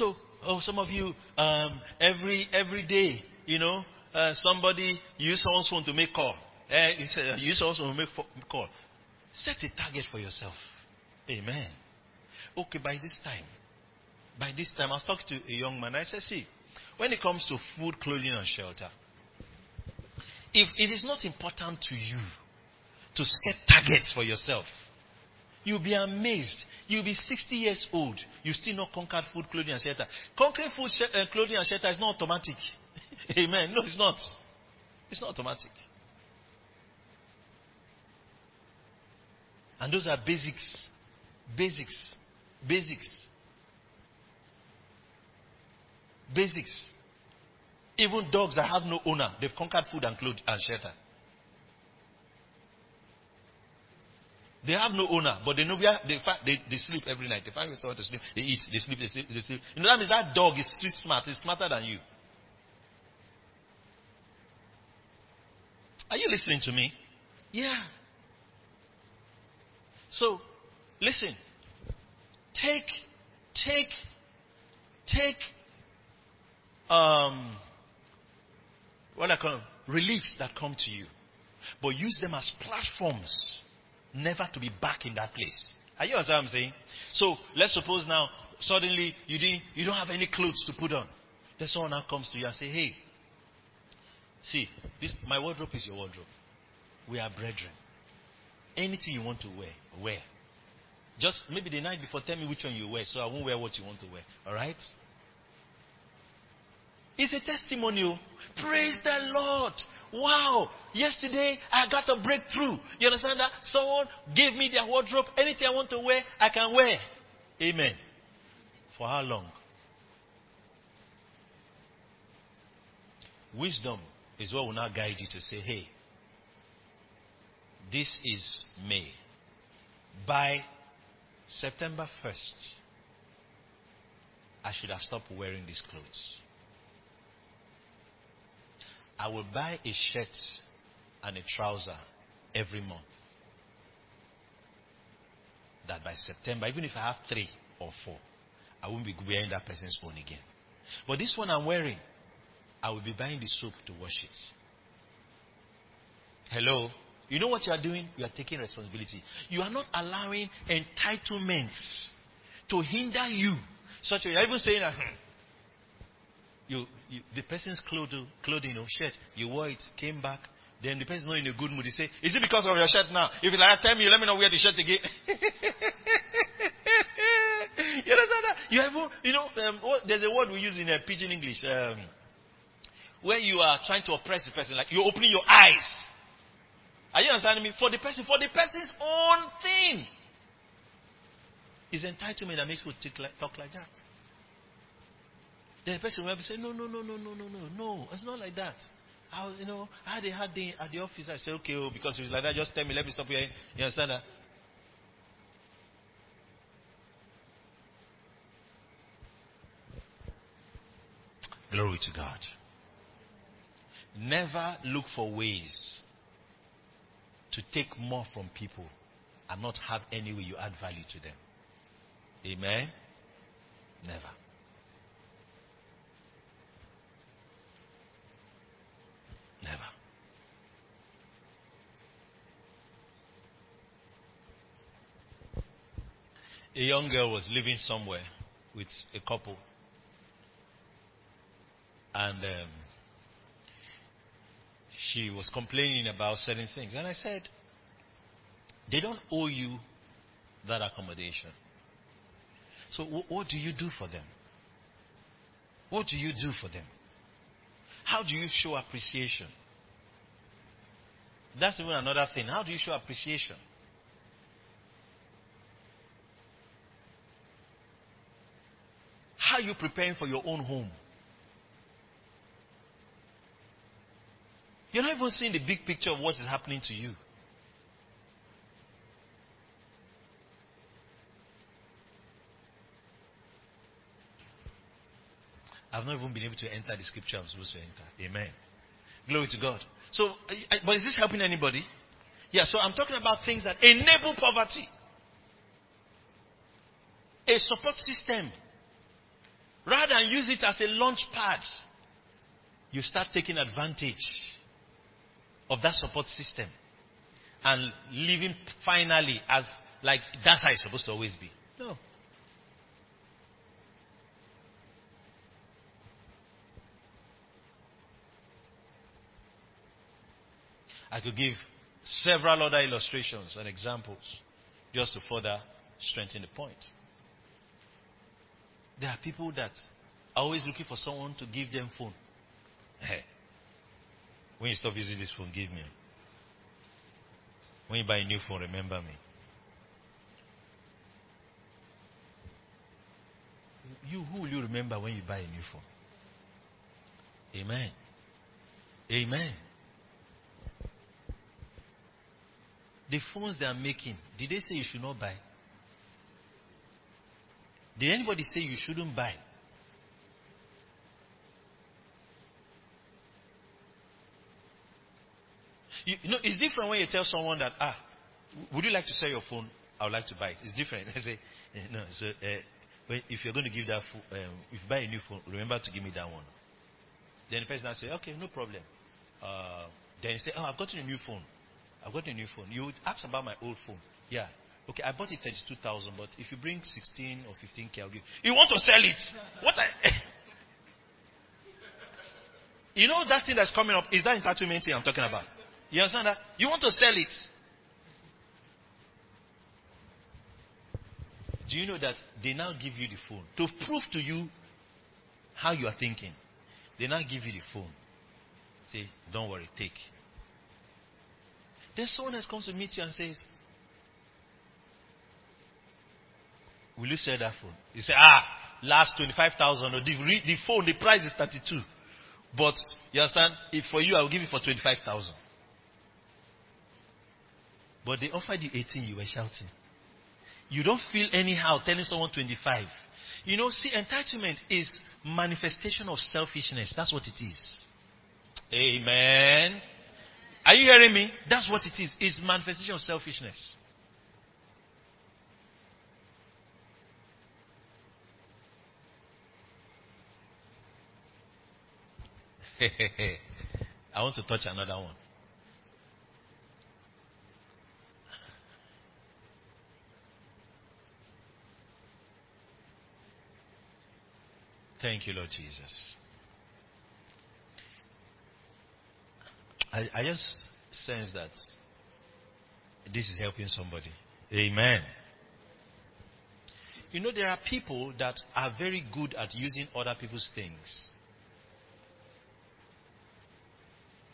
So, oh, some of you, um, every every day, you know, uh, somebody use someone's phone to make call. Uh, use someone's phone to make call. Set a target for yourself. Amen. Okay, by this time, by this time, I was talking to a young man. I said, see, when it comes to food, clothing, and shelter, if it is not important to you to set targets for yourself, You'll be amazed. You'll be 60 years old. You still not conquered food, clothing, and shelter. Conquering food, sh- uh, clothing, and shelter is not automatic. Amen. No, it's not. It's not automatic. And those are basics. Basics. Basics. Basics. Even dogs that have no owner, they've conquered food and clothes and shelter. They have no owner, but they know where they, they, they sleep every night. They find somewhere to sleep. They eat, they sleep, they sleep, they sleep. You know that means that dog is street smart. It's smarter than you. Are you listening to me? Yeah. So, listen. Take, take, take, um, what I call reliefs that come to you, but use them as platforms never to be back in that place. Are you understand what I'm saying? So let's suppose now suddenly you didn't you don't have any clothes to put on. Then someone now comes to you and say, Hey, see, this my wardrobe is your wardrobe. We are brethren. Anything you want to wear, wear. Just maybe the night before, tell me which one you wear, so I won't wear what you want to wear. Alright? It's a testimonial. Oh. Praise the Lord. Wow. Yesterday I got a breakthrough. You understand that? Someone gave me their wardrobe. Anything I want to wear, I can wear. Amen. For how long? Wisdom is what will now guide you to say, hey, this is May. By September 1st, I should have stopped wearing these clothes. I will buy a shirt and a trouser every month. That by September, even if I have three or four, I won't be wearing that person's own again. But this one I'm wearing, I will be buying the soap to wash it. Hello? You know what you are doing? You are taking responsibility. You are not allowing entitlements to hinder you such a. You're even saying hmm, you, you the person's clothing, clothing or shirt, you wore it, came back, then the person's not in a good mood. You say, Is it because of your shirt now? If you like, tell me, let me know wear the shirt again. you understand that? You have, you know, um, there's a word we use in uh, pidgin English. Um, you are trying to oppress the person, like you're opening your eyes. Are you understanding me? For the person, for the person's own thing. It's entitlement that makes people talk like that. Then the person will say, No, no, no, no, no, no, no, no. It's not like that. I you know, I had a hard day at the office. I said, Okay, oh, because it's like that, just tell me, let me stop here. You understand that? Glory to God. Never look for ways to take more from people and not have any way you add value to them. Amen? Never. A young girl was living somewhere with a couple. And um, she was complaining about certain things. And I said, they don't owe you that accommodation. So, wh- what do you do for them? What do you do for them? How do you show appreciation? That's even another thing. How do you show appreciation? Are you preparing for your own home? You're not even seeing the big picture of what is happening to you. I've not even been able to enter the scripture I'm supposed to enter. Amen. Glory to God. So, but is this helping anybody? Yeah, so I'm talking about things that enable poverty. A support system. Rather than use it as a launch pad, you start taking advantage of that support system and living finally as like that's how it's supposed to always be. No. I could give several other illustrations and examples just to further strengthen the point. There are people that are always looking for someone to give them phone. Hey, when you stop using this phone, give me. When you buy a new phone, remember me. You who will you remember when you buy a new phone? Amen. Amen. The phones they are making, did they say you should not buy? Did anybody say you shouldn't buy? You, you know, it's different when you tell someone that, ah, would you like to sell your phone? I would like to buy it. It's different. I say, eh, no, so, uh, if you're going to give that phone, um, if you buy a new phone, remember to give me that one. Then the person will say, okay, no problem. Uh, then you say, oh, I've gotten a new phone. I've got a new phone. You would ask about my old phone. Yeah. Okay, I bought it 32,000, but if you bring 16 or 15k, I'll give you. want to sell it? What I. you know that thing that's coming up? Is that entitlement thing I'm talking about? You understand that? You want to sell it. Do you know that they now give you the phone to prove to you how you are thinking? They now give you the phone. Say, don't worry, take. Then someone else comes to meet you and says, Will you sell that phone? You say, Ah, last 25,000. Or the, the phone, the price is 32. But, you understand? If for you, I will give it for 25,000. But they offered you 18, you were shouting. You don't feel anyhow telling someone 25. You know, see, entitlement is manifestation of selfishness. That's what it is. Amen. Are you hearing me? That's what it is. It's manifestation of selfishness. I want to touch another one. Thank you, Lord Jesus. I, I just sense that this is helping somebody. Amen. You know, there are people that are very good at using other people's things.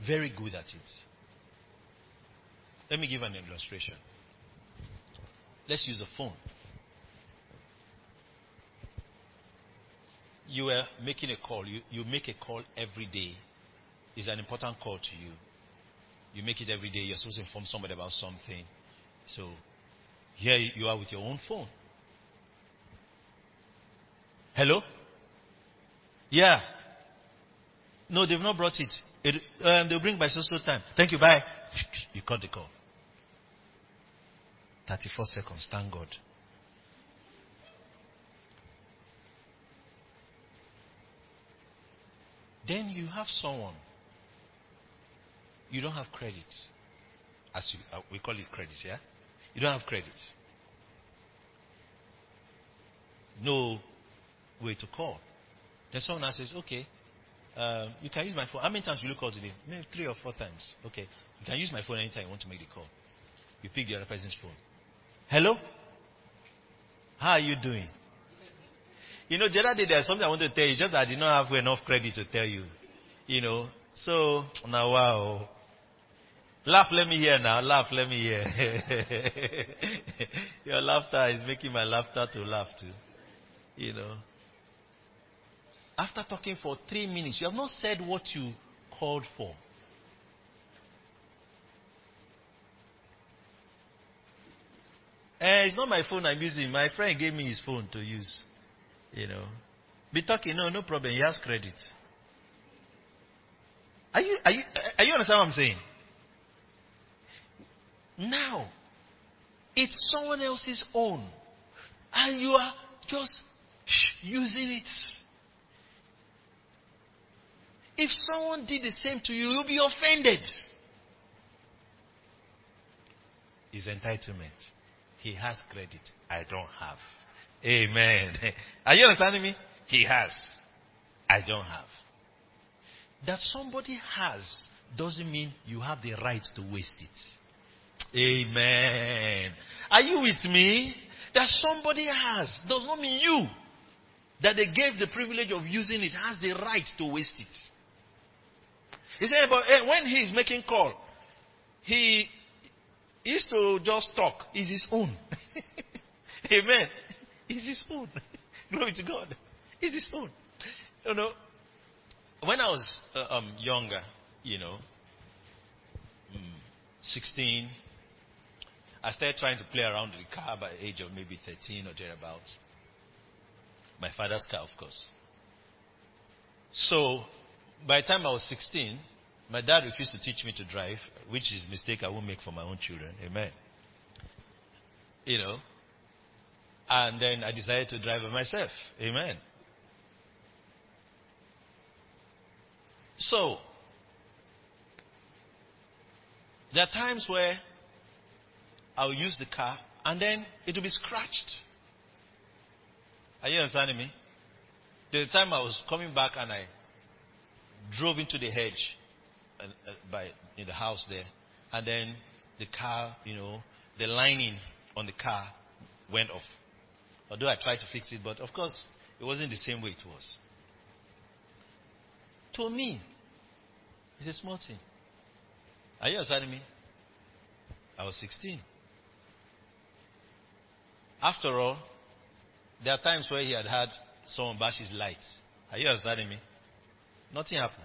Very good at it. Let me give an illustration. Let's use a phone. You are making a call. You, you make a call every day. It's an important call to you. You make it every day. You're supposed to inform somebody about something. So here you are with your own phone. Hello? Yeah. No, they've not brought it. It um, they'll bring by so so time. Thank you. Bye. You cut the call. 34 seconds. Thank God. Then you have someone. You don't have credit. As you, uh, we call it credit, yeah? You don't have credit. No way to call. Then someone says, okay, um, you can use my phone. How many times will you call today? Maybe three or four times. Okay. You can use my phone anytime you want to make the call. You pick the other person's phone. Hello? How are you doing? You know, the there's something I want to tell you, just I did not have enough credit to tell you. You know. So now wow. Laugh, let me hear now. Laugh, let me hear. Your laughter is making my laughter to laugh too. You know. After talking for three minutes, you have not said what you called for. Eh, it's not my phone I'm using. My friend gave me his phone to use. You know. Be talking, no, no problem. He has credit. Are you, are you, are you understand what I'm saying? Now, it's someone else's own. And you are just using it. If someone did the same to you, you'll be offended. His entitlement. He has credit. I don't have. Amen. Are you understanding me? He has. I don't have. That somebody has doesn't mean you have the right to waste it. Amen. Are you with me? That somebody has does not mean you that they gave the privilege of using it has the right to waste it. He said, but eh, when he is making call, he is to just talk. Is his own. Amen. Is his own. Glory to God. Is his own. You know, when I was uh, um, younger, you know, mm, 16, I started trying to play around with the car by the age of maybe 13 or thereabout. My father's car, of course. So, by the time I was 16, my dad refused to teach me to drive, which is a mistake I won't make for my own children. Amen. You know. And then I decided to drive by myself. Amen. So, there are times where I'll use the car and then it will be scratched. Are you understanding me? The time I was coming back and I drove into the hedge uh, by in the house there, and then the car, you know, the lining on the car went off. Although I tried to fix it, but of course it wasn't the same way it was. To me, it's a small thing. Are you understanding me? I was 16. After all, there are times where he had had someone bash his lights. Are you understanding me? Nothing happened.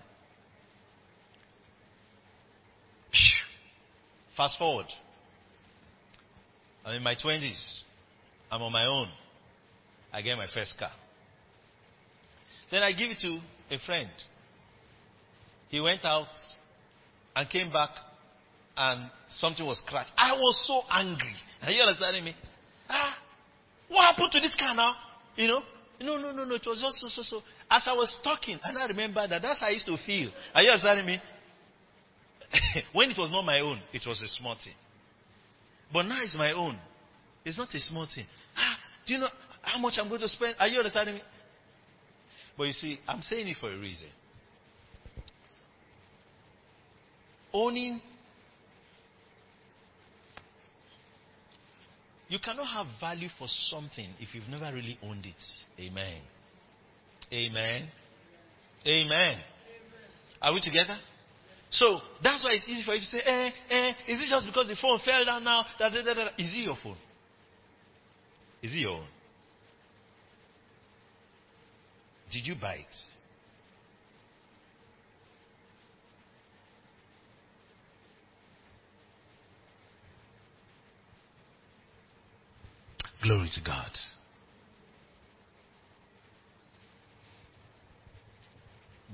Fast forward. I'm in my 20s. I'm on my own. I get my first car. Then I give it to a friend. He went out and came back and something was scratched. I was so angry. Are you understanding me? Ah, what happened to this car now? You know? No, no, no, no. It was just so, so, so. As I was talking, and I remember that that's how I used to feel. Are you understanding me? when it was not my own, it was a small thing. But now it's my own. It's not a small thing. Ah, do you know how much I'm going to spend? Are you understanding me? But you see, I'm saying it for a reason. Owning. You cannot have value for something if you've never really owned it. Amen. Amen. Amen. Are we together? So that's why it's easy for you to say, eh, eh, is it just because the phone fell down now? Da, da, da, da. Is it your phone? Is it your own? Did you buy it? Glory to God.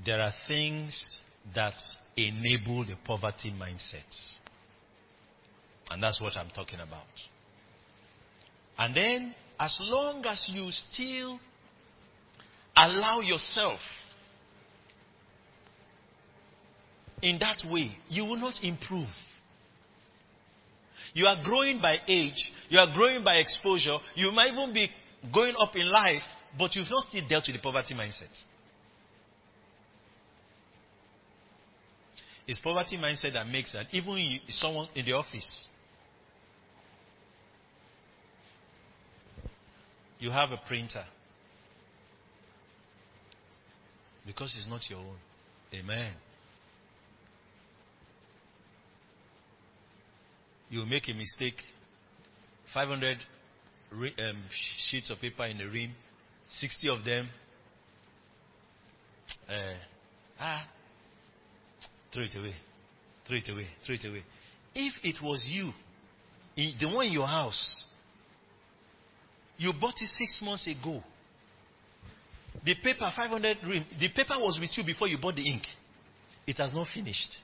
There are things that enable the poverty mindset. And that's what I'm talking about. And then, as long as you still allow yourself in that way, you will not improve. You are growing by age, you are growing by exposure, you might even be going up in life, but you've not still dealt with the poverty mindset. It's poverty mindset that makes that even you, someone in the office, you have a printer because it's not your own. Amen. You make a mistake, 500 re- um, sheets of paper in a ream, 60 of them. Uh, ah, Throw it away. Throw it away. Throw it away. If it was you, the one in your house, you bought it six months ago. The paper, 500 the paper was with you before you bought the ink. It has not finished.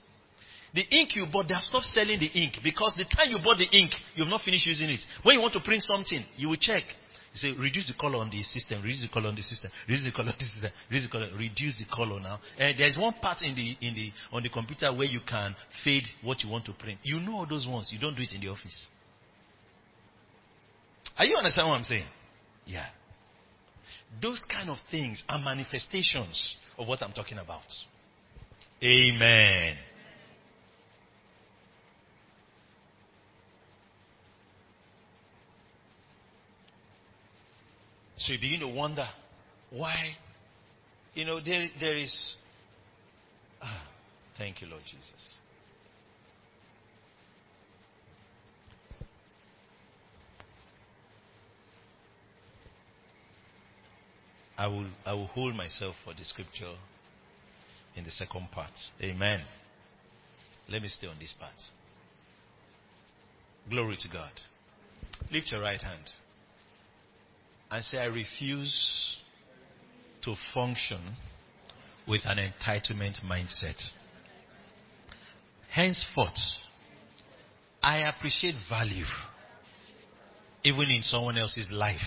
The ink you bought, they have stopped selling the ink because the time you bought the ink, you have not finished using it. When you want to print something, you will check. Say, reduce the color on the system, reduce the color on the system, reduce the color on the system, reduce the color, reduce the color now. And there's one part in the, in the, on the computer where you can fade what you want to print. You know all those ones. You don't do it in the office. Are you understand what I'm saying? Yeah. Those kind of things are manifestations of what I'm talking about. Amen. So you begin to wonder why. You know, there, there is. Ah, thank you, Lord Jesus. I will, I will hold myself for the scripture in the second part. Amen. Let me stay on this part. Glory to God. Lift your right hand and say, I refuse to function with an entitlement mindset. Henceforth, I appreciate value even in someone else's life.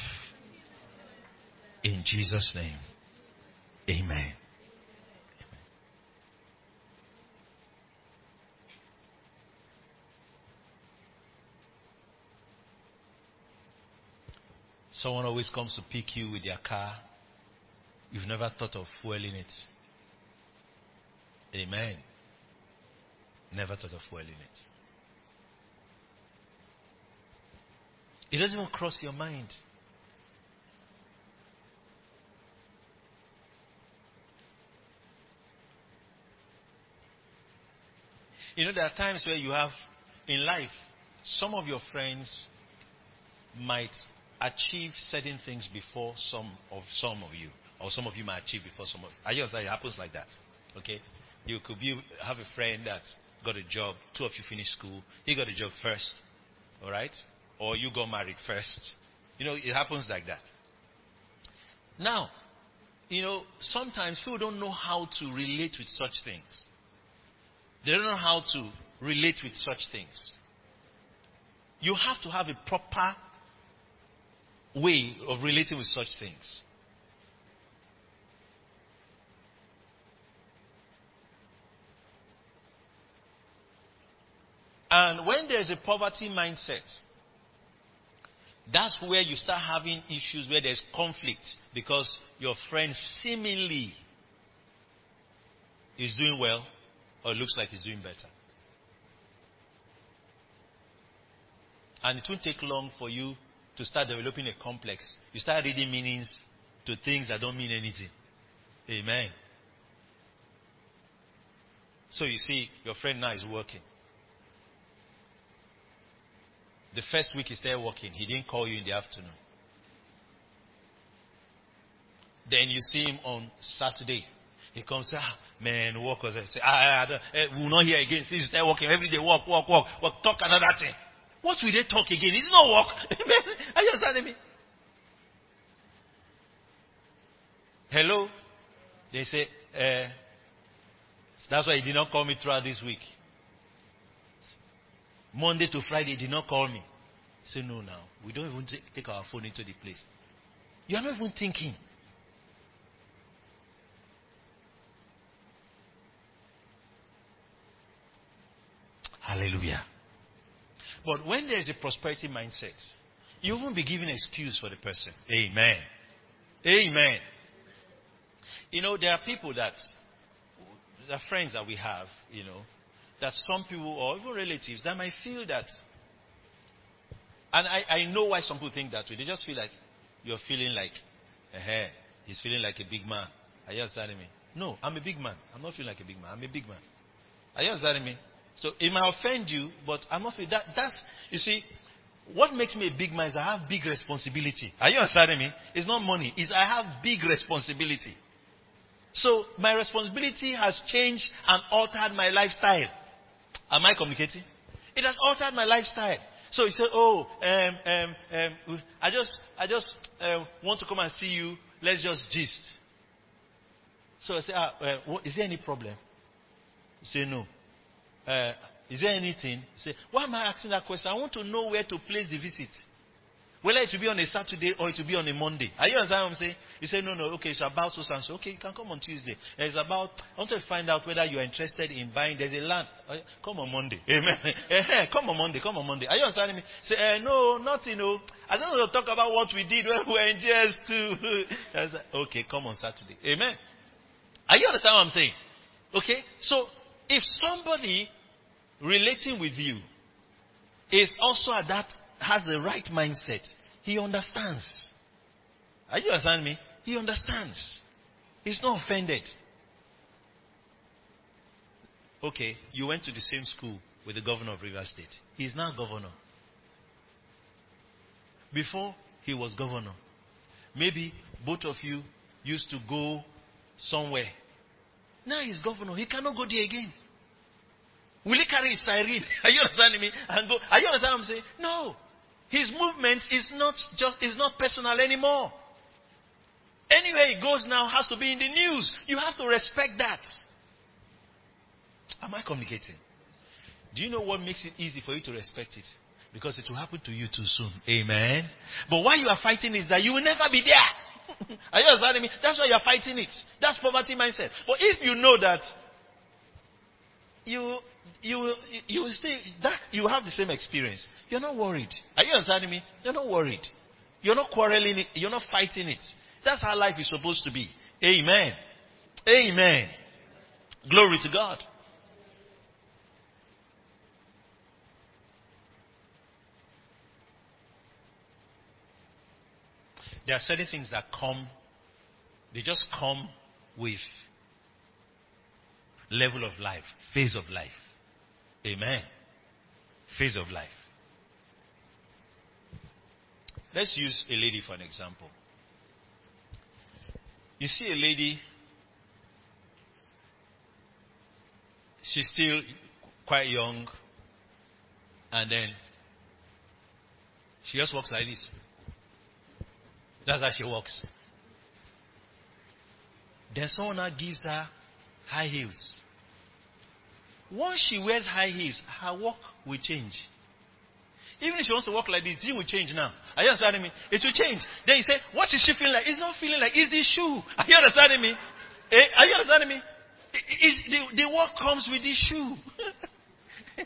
In Jesus' name, amen. Someone always comes to pick you with their car. You've never thought of fueling it. Amen. Never thought of fueling it. It doesn't even cross your mind. You know, there are times where you have, in life, some of your friends might achieve certain things before some of some of you, or some of you might achieve before some of. I just that it happens like that. Okay, you could be have a friend that got a job. Two of you finished school. He got a job first, all right, or you got married first. You know, it happens like that. Now, you know, sometimes people don't know how to relate with such things. They don't know how to relate with such things. You have to have a proper way of relating with such things. And when there's a poverty mindset, That's where you start having issues where there's conflict because your friend seemingly is doing well or looks like he's doing better. And it won't take long for you to start developing a complex. You start reading meanings to things that don't mean anything. Amen. So you see, your friend now is working. The first week he started working, he didn't call you in the afternoon. Then you see him on Saturday. He comes, ah, man, work was I say, ah, ah, ah, we will not hear again. Since you start working every day, work, work, work, work, talk another thing. What will they talk again? It's not work. Are you understanding me? Hello? They say, uh, that's why he did not call me throughout this week. Monday to Friday, he did not call me. Say, no, now. We don't even take, our phone into the place. You are not even thinking. Hallelujah. But when there is a prosperity mindset, you won't be giving an excuse for the person. Amen. Amen. You know, there are people that, are friends that we have, you know, that some people or even relatives that might feel that, and I, I know why some people think that way. They just feel like you're feeling like, eh, he's feeling like a big man. Are you understanding me? No, I'm a big man. I'm not feeling like a big man. I'm a big man. Are you understanding me? So it might offend you, but I'm not that. That's you see, what makes me a big man is I have big responsibility. Are you understanding me? It's not money. It's I have big responsibility. So my responsibility has changed and altered my lifestyle. Am I communicating? It has altered my lifestyle. So he said, "Oh, um, um, um, I just, I just uh, want to come and see you. Let's just gist." So I said, ah, uh, "Is there any problem?" He said, "No." Uh, is there anything? Said, "Why am I asking that question? I want to know where to place the visit." Whether it will be on a Saturday or it will be on a Monday. Are you understand what I'm saying? He said, no, no, okay, it's about so and so. Okay, you can come on Tuesday. It's about, I want to find out whether you are interested in buying, there's a land. Uh, come on Monday. Amen. come on Monday, come on Monday. Are you understanding me? Say, uh, no, nothing, no. I don't want to talk about what we did when we were in JS2. Okay, come on Saturday. Amen. Are you understand what I'm saying? Okay? So, if somebody relating with you is also at that has the right mindset, he understands. Are you understanding me? He understands. He's not offended. Okay, you went to the same school with the governor of Rivers State. He's now governor. Before he was governor, maybe both of you used to go somewhere. Now he's governor. He cannot go there again. Will he carry his siren? Are you understanding me? And go. Are you understanding what I'm saying? No. His movement is not just is not personal anymore. Anywhere he goes now has to be in the news. You have to respect that. Am I communicating? Do you know what makes it easy for you to respect it? Because it will happen to you too soon. Amen. But why you are fighting is that you will never be there. are you understanding me? That's why you are fighting it. That's poverty mindset. But if you know that you you you will stay that you have the same experience. You're not worried. Are you understanding me? You're not worried. You're not quarreling it. You're not fighting it. That's how life is supposed to be. Amen. Amen. Glory to God. There are certain things that come, they just come with level of life, phase of life. Amen. Phase of life. Let's use a lady for an example. You see a lady, she's still quite young, and then she just walks like this. That's how she walks. Then someone gives her high heels. Once she wears high heels, her walk will change. Even if she wants to walk like this, it will change now. Are you understanding me? It will change. Then you say, what is she feeling like? It's not feeling like, it's the shoe. Are you understanding me? Eh? Are you understanding me? It, it, the, the walk comes with the shoe.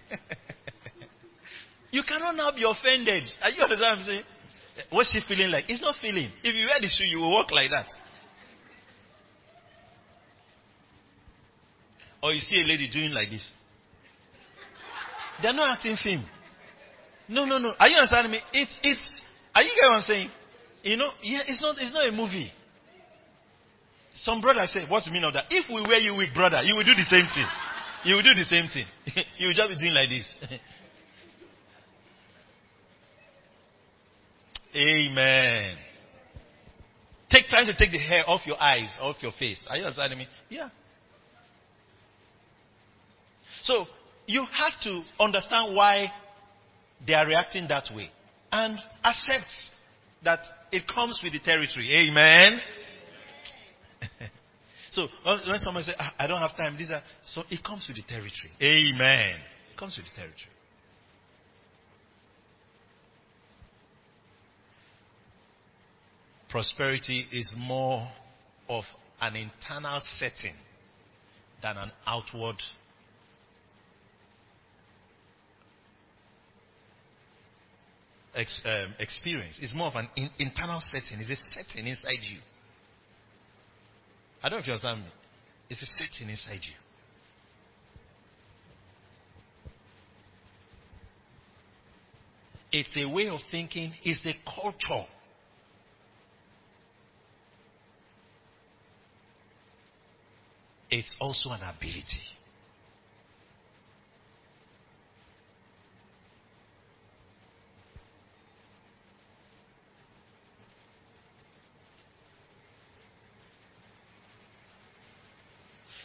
you cannot now be offended. Are you understanding what I'm saying? what's she feeling like? It's not feeling. If you wear the shoe, you will walk like that. Or you see a lady doing like this. They're not acting film. No, no, no. Are you understanding me? It's, it's, are you get what I'm saying? You know, yeah, it's not, it's not a movie. Some brothers say, what's the meaning of that? If we wear you weak, brother, you will do the same thing. You will do the same thing. you will just be doing like this. Amen. Take time to take the hair off your eyes, off your face. Are you understanding me? Yeah. So you have to understand why they are reacting that way and accept that it comes with the territory. Amen. so when someone says, ah, I don't have time, this, that, so it comes with the territory. Amen. It comes with the territory. Prosperity is more of an internal setting than an outward ex, um, experience. It's more of an in, internal setting. It's a setting inside you. I don't know if you understand me. It's a setting inside you. It's a way of thinking. It's a culture. It's also an ability.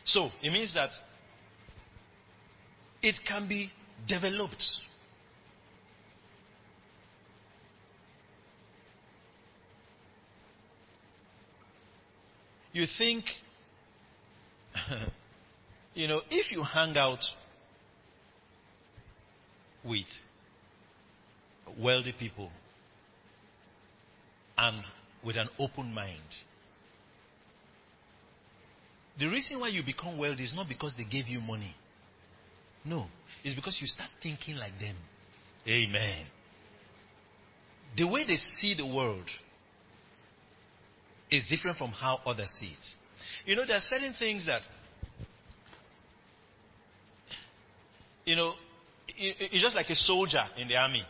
So it means that it can be developed. You think, you know, if you hang out with wealthy people and with an open mind, the reason why you become wealthy is not because they gave you money. No. It's because you start thinking like them. Amen. The way they see the world is different from how others see it. You know, there are certain things that, you know, it's just like a soldier in the army.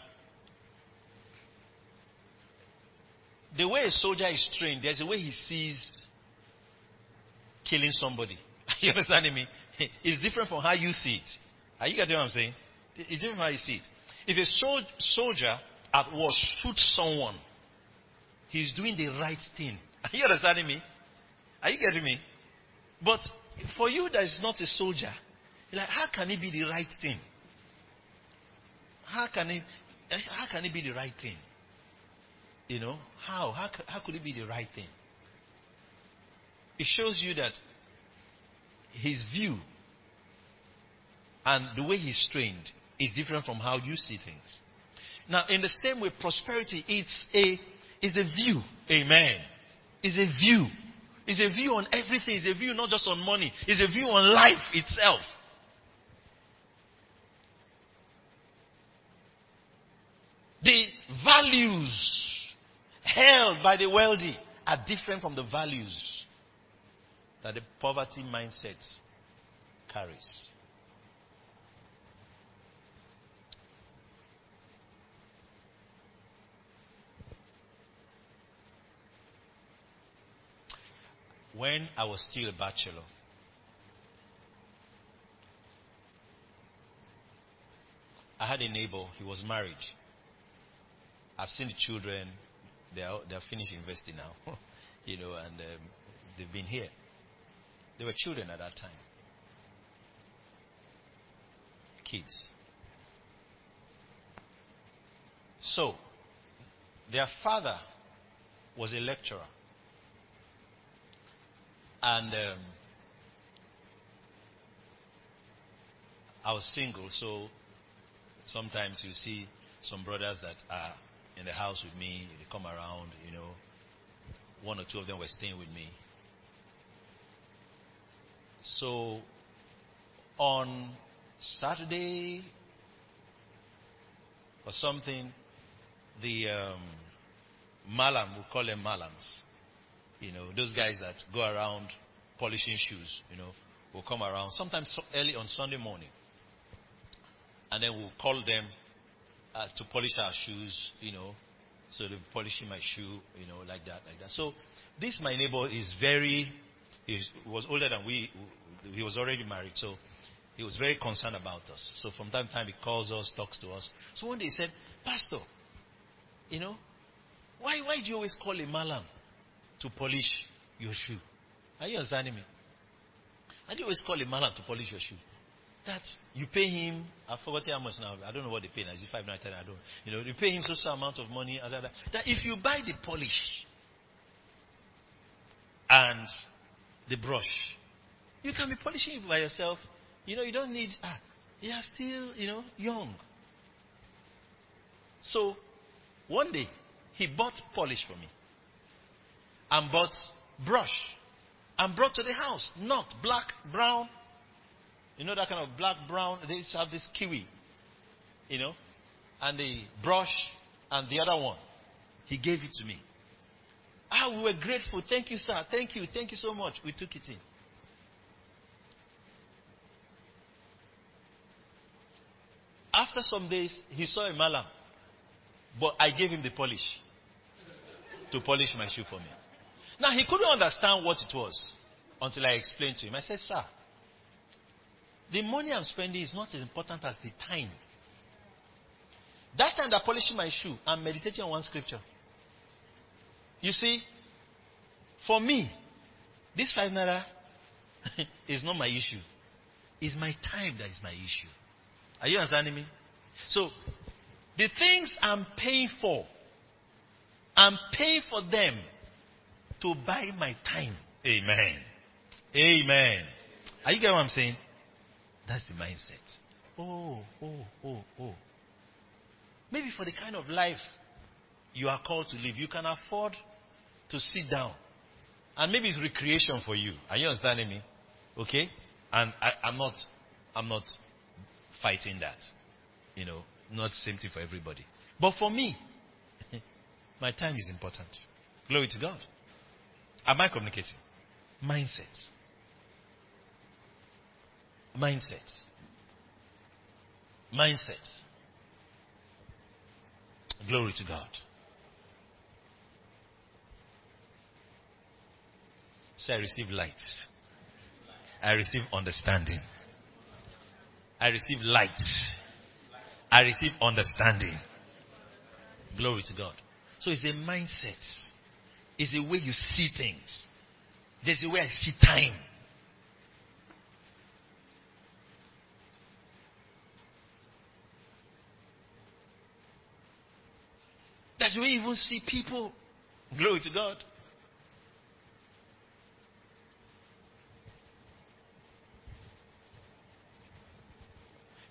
The way a soldier is trained, there's a way he sees killing somebody. Are you understanding me? It's different from how you see it. Are you getting what I'm saying? It's different from how you see it. If a sol- soldier at war shoots someone, he's doing the right thing. Are you understanding me? Are you getting me? But for you that is not a soldier, like how can it be the right thing? How can it eh, how can it be the right thing? You know, how? How, how could it be the right thing? It shows you that his view and the way he's trained is different from how you see things. Now, in the same way, prosperity it's a is a view. Amen. It's a view. It's a view on everything. It's a view not just on money. It's a view on life itself. The values held by the wealthy are different from the values that the poverty mindset carries. When I was still a bachelor, I had a neighbor, he was married. I've seen the children, they are, they are finished investing now, you know, and um, they've been here. They were children at that time. Kids. So, their father was a lecturer. And um, I was single, so sometimes you see some brothers that are in the house with me, they come around, you know. One or two of them were staying with me. So on Saturday or something, the um, malam, we call them malams. You know, those guys that go around polishing shoes, you know, will come around sometimes early on Sunday morning. And then we'll call them uh, to polish our shoes, you know. So they're polishing my shoe, you know, like that, like that. So this, my neighbor, is very, he was older than we, he was already married. So he was very concerned about us. So from time to time, he calls us, talks to us. So one day he said, Pastor, you know, why, why do you always call a malam to polish your shoe? Are you understanding me? Why do you always call a malam to polish your shoe? That you pay him, I forgot how much now. I don't know what they pay now. Is it five nine ten? I don't. You know, you pay him such amount of money. That if you buy the polish and the brush, you can be polishing it by yourself. You know, you don't need. Ah, you are still, you know, young. So, one day he bought polish for me and bought brush and brought to the house. Not black, brown. You know that kind of black, brown. They have this kiwi. You know? And the brush and the other one. He gave it to me. Ah, we were grateful. Thank you, sir. Thank you. Thank you so much. We took it in. After some days, he saw a malam. But I gave him the polish to polish my shoe for me. Now, he couldn't understand what it was until I explained to him. I said, Sir, the money I'm spending is not as important as the time. That time that polishing my shoe, I'm meditating on one scripture. You see, for me, this five naira is not my issue. It's my time that is my issue. Are you understanding me? So, the things I'm paying for, I'm paying for them to buy my time. Amen. Amen. Are you getting what I'm saying? That's the mindset. Oh, oh, oh, oh. Maybe for the kind of life you are called to live, you can afford to sit down. And maybe it's recreation for you. Are you understanding me? Okay? And I, I'm not I'm not fighting that. You know, not the same thing for everybody. But for me, my time is important. Glory to God. Am I communicating? Mindset. Mindset. Mindset. Glory to God. Say, I receive light. I receive understanding. I receive light. I receive understanding. Glory to God. So it's a mindset. It's a way you see things. There's a way I see time. That's the way you even see people. Glory to God.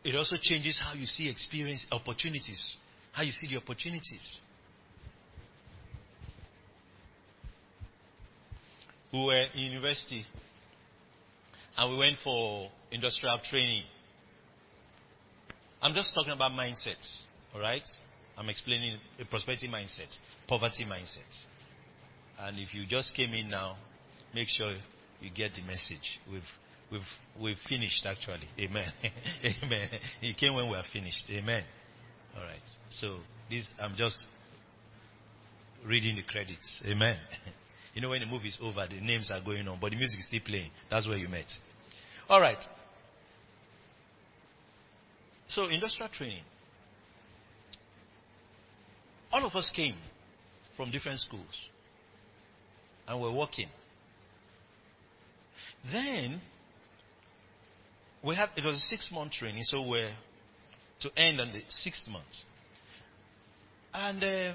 It also changes how you see experience opportunities, how you see the opportunities. We were in university and we went for industrial training. I'm just talking about mindsets, all right? I'm explaining a prosperity mindset, poverty mindset. And if you just came in now, make sure you get the message. We've we've we've finished actually. Amen. Amen. You came when we are finished. Amen. All right. So this I'm just reading the credits. Amen. You know when the movie is over, the names are going on, but the music is still playing. That's where you met. All right. So industrial training. All of us came from different schools and we're working. Then we had it was a six month training, so we're to end on the sixth month. And uh,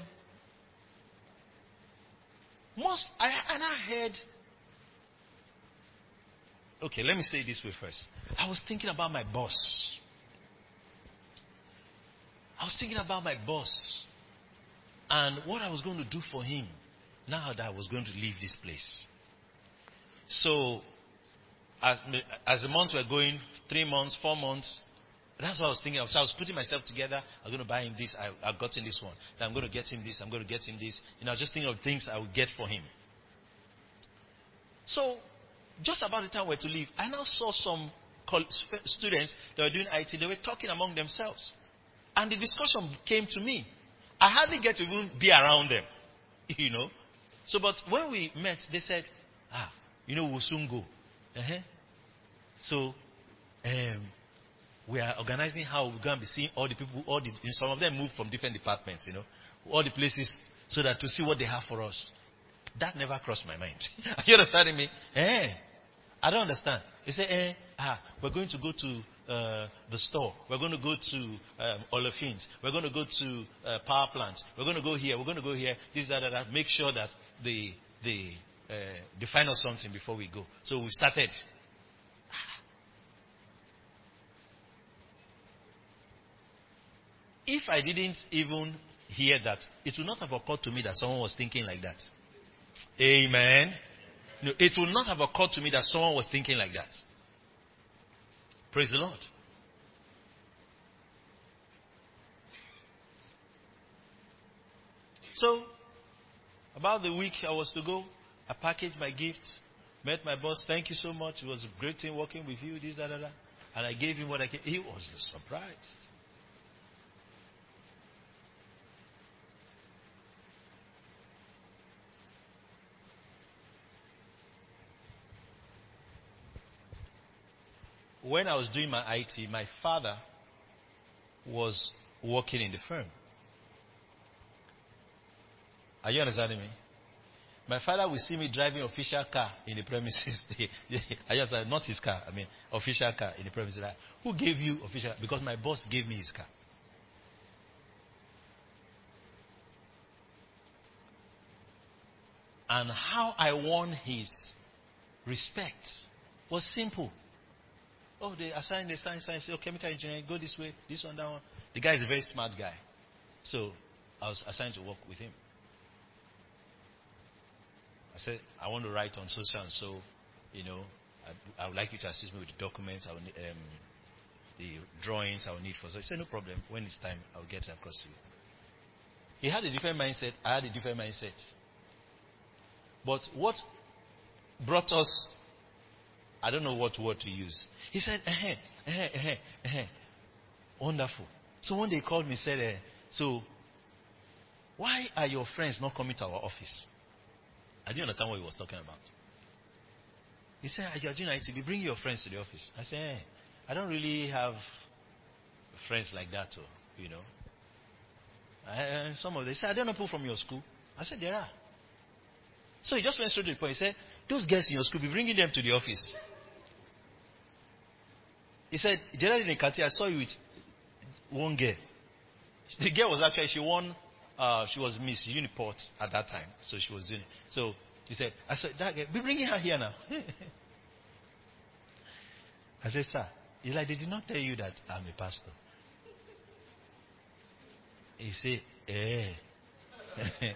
most I and I heard Okay, let me say this way first. I was thinking about my boss. I was thinking about my boss and what I was going to do for him now that I was going to leave this place. So, as, as the months were going, three months, four months, That's what I was thinking. Of. So I was putting myself together. I'm going to buy him this. I, I've gotten this one. Then I'm going to get him this. I'm going to get him this. You know, just thinking of things I would get for him. So, just about the time we were to leave, I now saw some students that were doing IT. They were talking among themselves. And the discussion came to me. I hardly get to even be around them. You know. So, but when we met, they said, ah, you know, we'll soon go. Uh-huh. So, um, we are organizing how we're going to be seeing all the people, all the, some of them move from different departments, you know, all the places, so that to see what they have for us. That never crossed my mind. Are you understanding me? Eh, I don't understand. They say, eh, ah, we're going to go to uh, the store. We're going to go to um, Olefins. We're going to go to uh, power plants. We're going to go here. We're going to go here. This, that, that, that. Make sure that the, they, uh, they us something before we go. So we started. If I didn't even hear that, it would not have occurred to me that someone was thinking like that. Amen. No, it would not have occurred to me that someone was thinking like that. Praise the Lord. So, about the week I was to go, I packaged my gifts, met my boss. Thank you so much. It was a great thing working with you, this, that, that, that. And I gave him what I gave. He was surprised. when I was doing my IT, my father was working in the firm. Are you understanding me? My father will see me driving official car in the premises. I just said, not his car. I mean, official car in the premises. Who gave you official? Because my boss gave me his car. And how I won his respect was simple. Oh, they assign the science, science, oh, chemical engineering, go this way, this one, that one. The guy is a very smart guy. So I was assigned to work with him. I said, I want to write on social and so, you know, I, I would like you to assist me with the documents, I will um, the drawings I will need for. So he said, no problem. When it's time, I'll get it across to you. He had a different mindset. I had a different mindset. But what brought us I don't know what word to use. He said, eh, eh, eh, eh, wonderful. So one day he called me and said, eh, so why are your friends not coming to our office? I didn't understand what he was talking about. He said, you're doing ITB, bring your friends to the office. I said, eh, I don't really have friends like that, or, you know. Uh, some of them said, I don't know people from your school. I said, there are. So he just went straight to the point. He said, those girls in your school, be bringing them to the office. He said, generally in the Kati, I saw you with one girl. The girl was actually, she won, uh, she was Miss Uniport at that time. So she was in. So he said, I said, that girl, be bringing her here now. I said, sir, he's like, they did not tell you that I'm a pastor. He said, eh.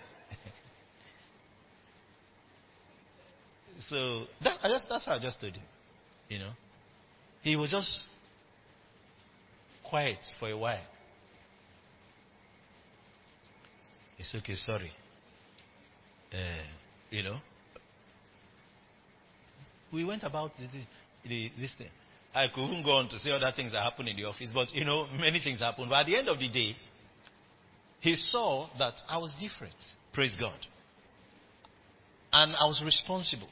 so that, I just, that's how I just told him. You know. He was just quiet for a while. It's okay, sorry. Uh, you know. We went about the, the, this thing. I couldn't go on to say other things that happened in the office, but you know, many things happened. But at the end of the day, he saw that I was different. Praise God. And I was responsible.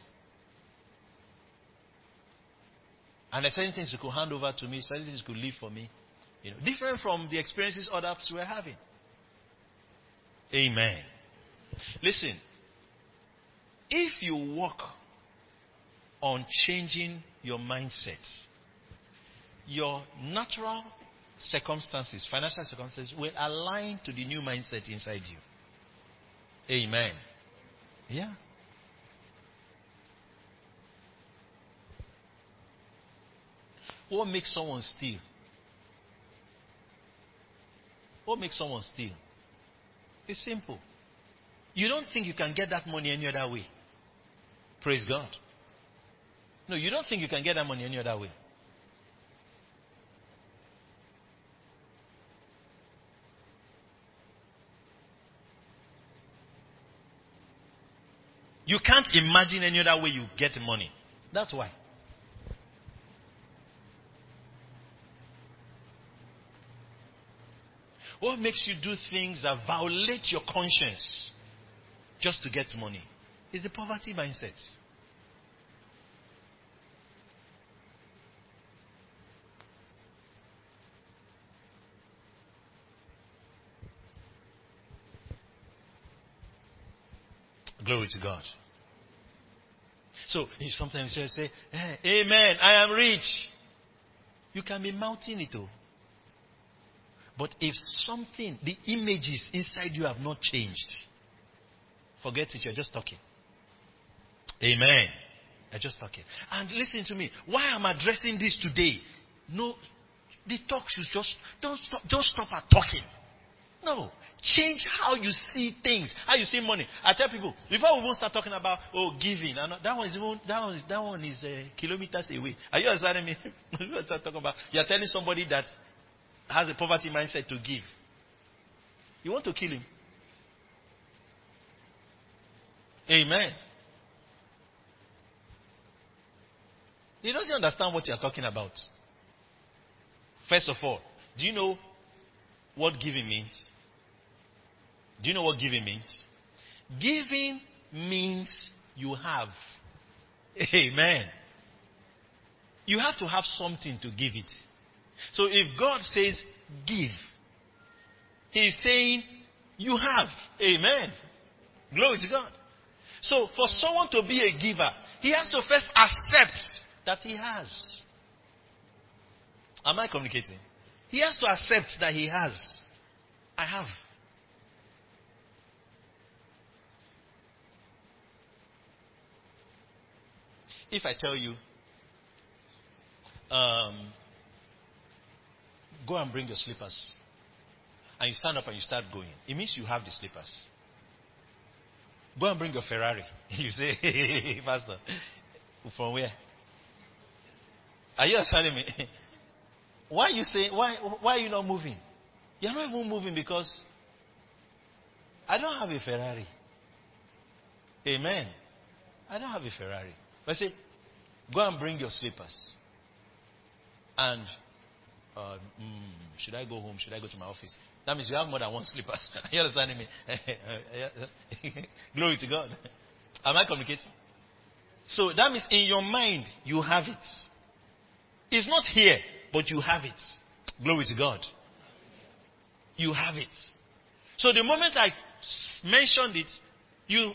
And certain things he could hand over to me, certain things he could leave for me. You know, different from the experiences other others were having. Amen. Listen, if you work on changing your mindset, your natural circumstances, financial circumstances, will align to the new mindset inside you. Amen. Yeah. What makes someone steal? What makes someone steal? It's simple. You don't think you can get that money any other way. Praise God. No, you don't think you can get that money any other way. You can't imagine any other way you get money. That's why. What makes you do things that violate your conscience just to get money is the poverty mindset. Glory to God. So sometimes you say, "Eh, Amen, I am rich. You can be mounting it, oh. But if something, the images inside you have not changed, forget it, you're just talking. Amen. You're just talking. And listen to me. Why I'm addressing this today? No, the talk should just don't stop, don't stop at talking. No. Change how you see things, how you see money. I tell people, before we even start talking about, oh, giving, and that one is, even, that one, that one is uh, kilometers away. Are you understanding me? start talking about, you're telling somebody that has a poverty mindset to give. You want to kill him. Amen. He doesn't understand what you're talking about. First of all, do you know what giving means? Do you know what giving means? Giving means you have. Amen. You have to have something to give it. So if God says give, He's saying you have. Amen. Glory to God. So for someone to be a giver, he has to first accept that he has. Am I communicating? He has to accept that he has. I have. If I tell you, um, go and bring your slippers, and you stand up and you start going, it means you have the slippers. Go and bring your Ferrari. You say, hey, Pastor, from where? Are you understanding me? Why you say why why are you not moving? You're not even moving because I don't have a Ferrari. Amen. I don't have a Ferrari. But I say, go and bring your slippers. And uh, mm, should I go home? Should I go to my office? That means you have more than one slippers. Are you understanding me? Glory to God. Am I communicating? So that means in your mind you have it. It's not here, but you have it. Glory to God. You have it. So the moment I mentioned it, you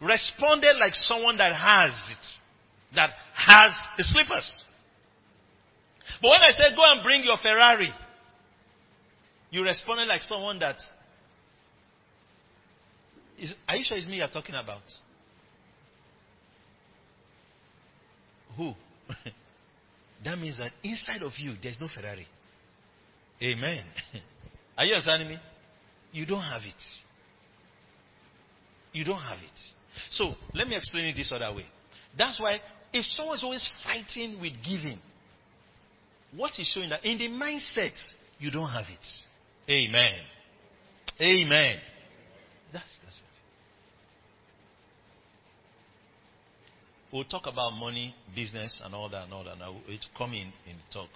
responded like someone that has it, that has the slippers. But when I said, go and bring your Ferrari, you responded like someone that. Is, are you sure it's me you're talking about? Who? that means that inside of you, there's no Ferrari. Amen. Are you understanding me? You don't have it. You don't have it. So, let me explain it this other way. That's why, if someone's always fighting with giving, what is showing that in the mindset, you don't have it. Amen. Amen. That's, that's it. We'll talk about money, business, and all that and all that. Now, it will come in in the talk.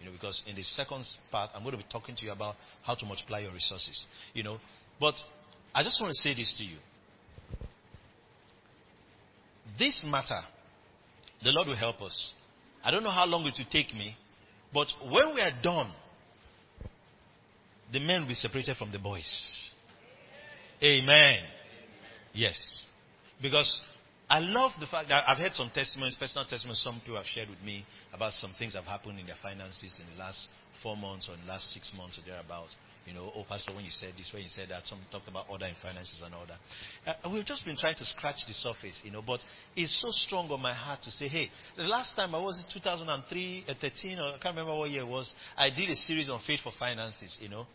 You know, because in the second part, I'm going to be talking to you about how to multiply your resources. You know, but I just want to say this to you. This matter, the Lord will help us. I don't know how long it will take me, but when we are done, the men will be separated from the boys. Amen. Yes. Because I love the fact that I've heard some testimonies, personal testimonies, some people have shared with me about some things that have happened in their finances in the last four months or in the last six months or thereabouts. You know, oh, Pastor, when you said this, when you said that, some talked about order in finances and all that. Uh, we've just been trying to scratch the surface, you know, but it's so strong on my heart to say, hey, the last time I was in 2003, uh, 13, or I can't remember what year it was, I did a series on faith for finances, you know.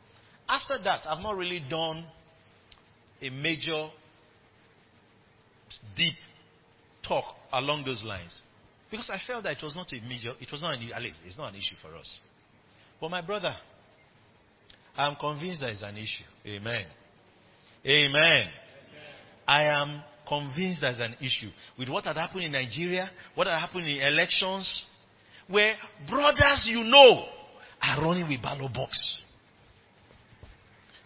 After that, I've not really done a major, deep talk along those lines. Because I felt that it was not a major, it was not an, at least it's not an issue for us. But my brother, I'm convinced that it's an issue. Amen. Amen. I am convinced there's an issue with what had happened in Nigeria, what had happened in elections, where brothers you know are running with ballot box.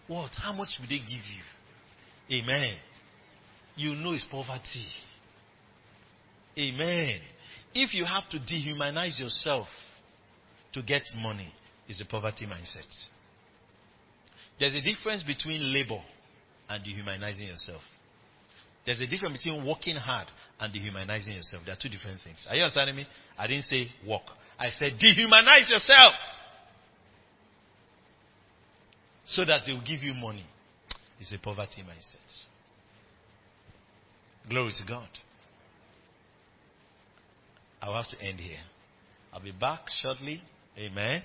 What? How much will they give you? Amen. You know it's poverty. Amen. If you have to dehumanize yourself to get money, it's a poverty mindset. There's a difference between labor and dehumanizing yourself. There's a difference between working hard and dehumanizing yourself. There are two different things. Are you understanding me? I didn't say work. I said dehumanize yourself. So that they will give you money. It's a poverty mindset. Glory to God. I'll have to end here. I'll be back shortly. Amen.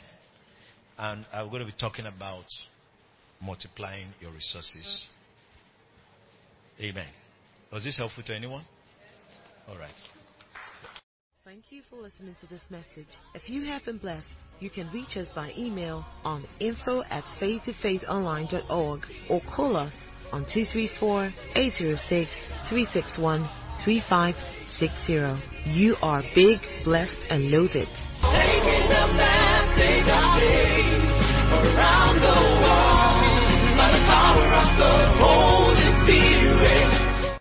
And I'm going to be talking about multiplying your resources. Amen. Was this helpful to anyone? All right. Thank you for listening to this message. If you have been blessed, you can reach us by email on info at faith2faithonline.org or call us on 234-806-361-3560. You are big, blessed, and loaded.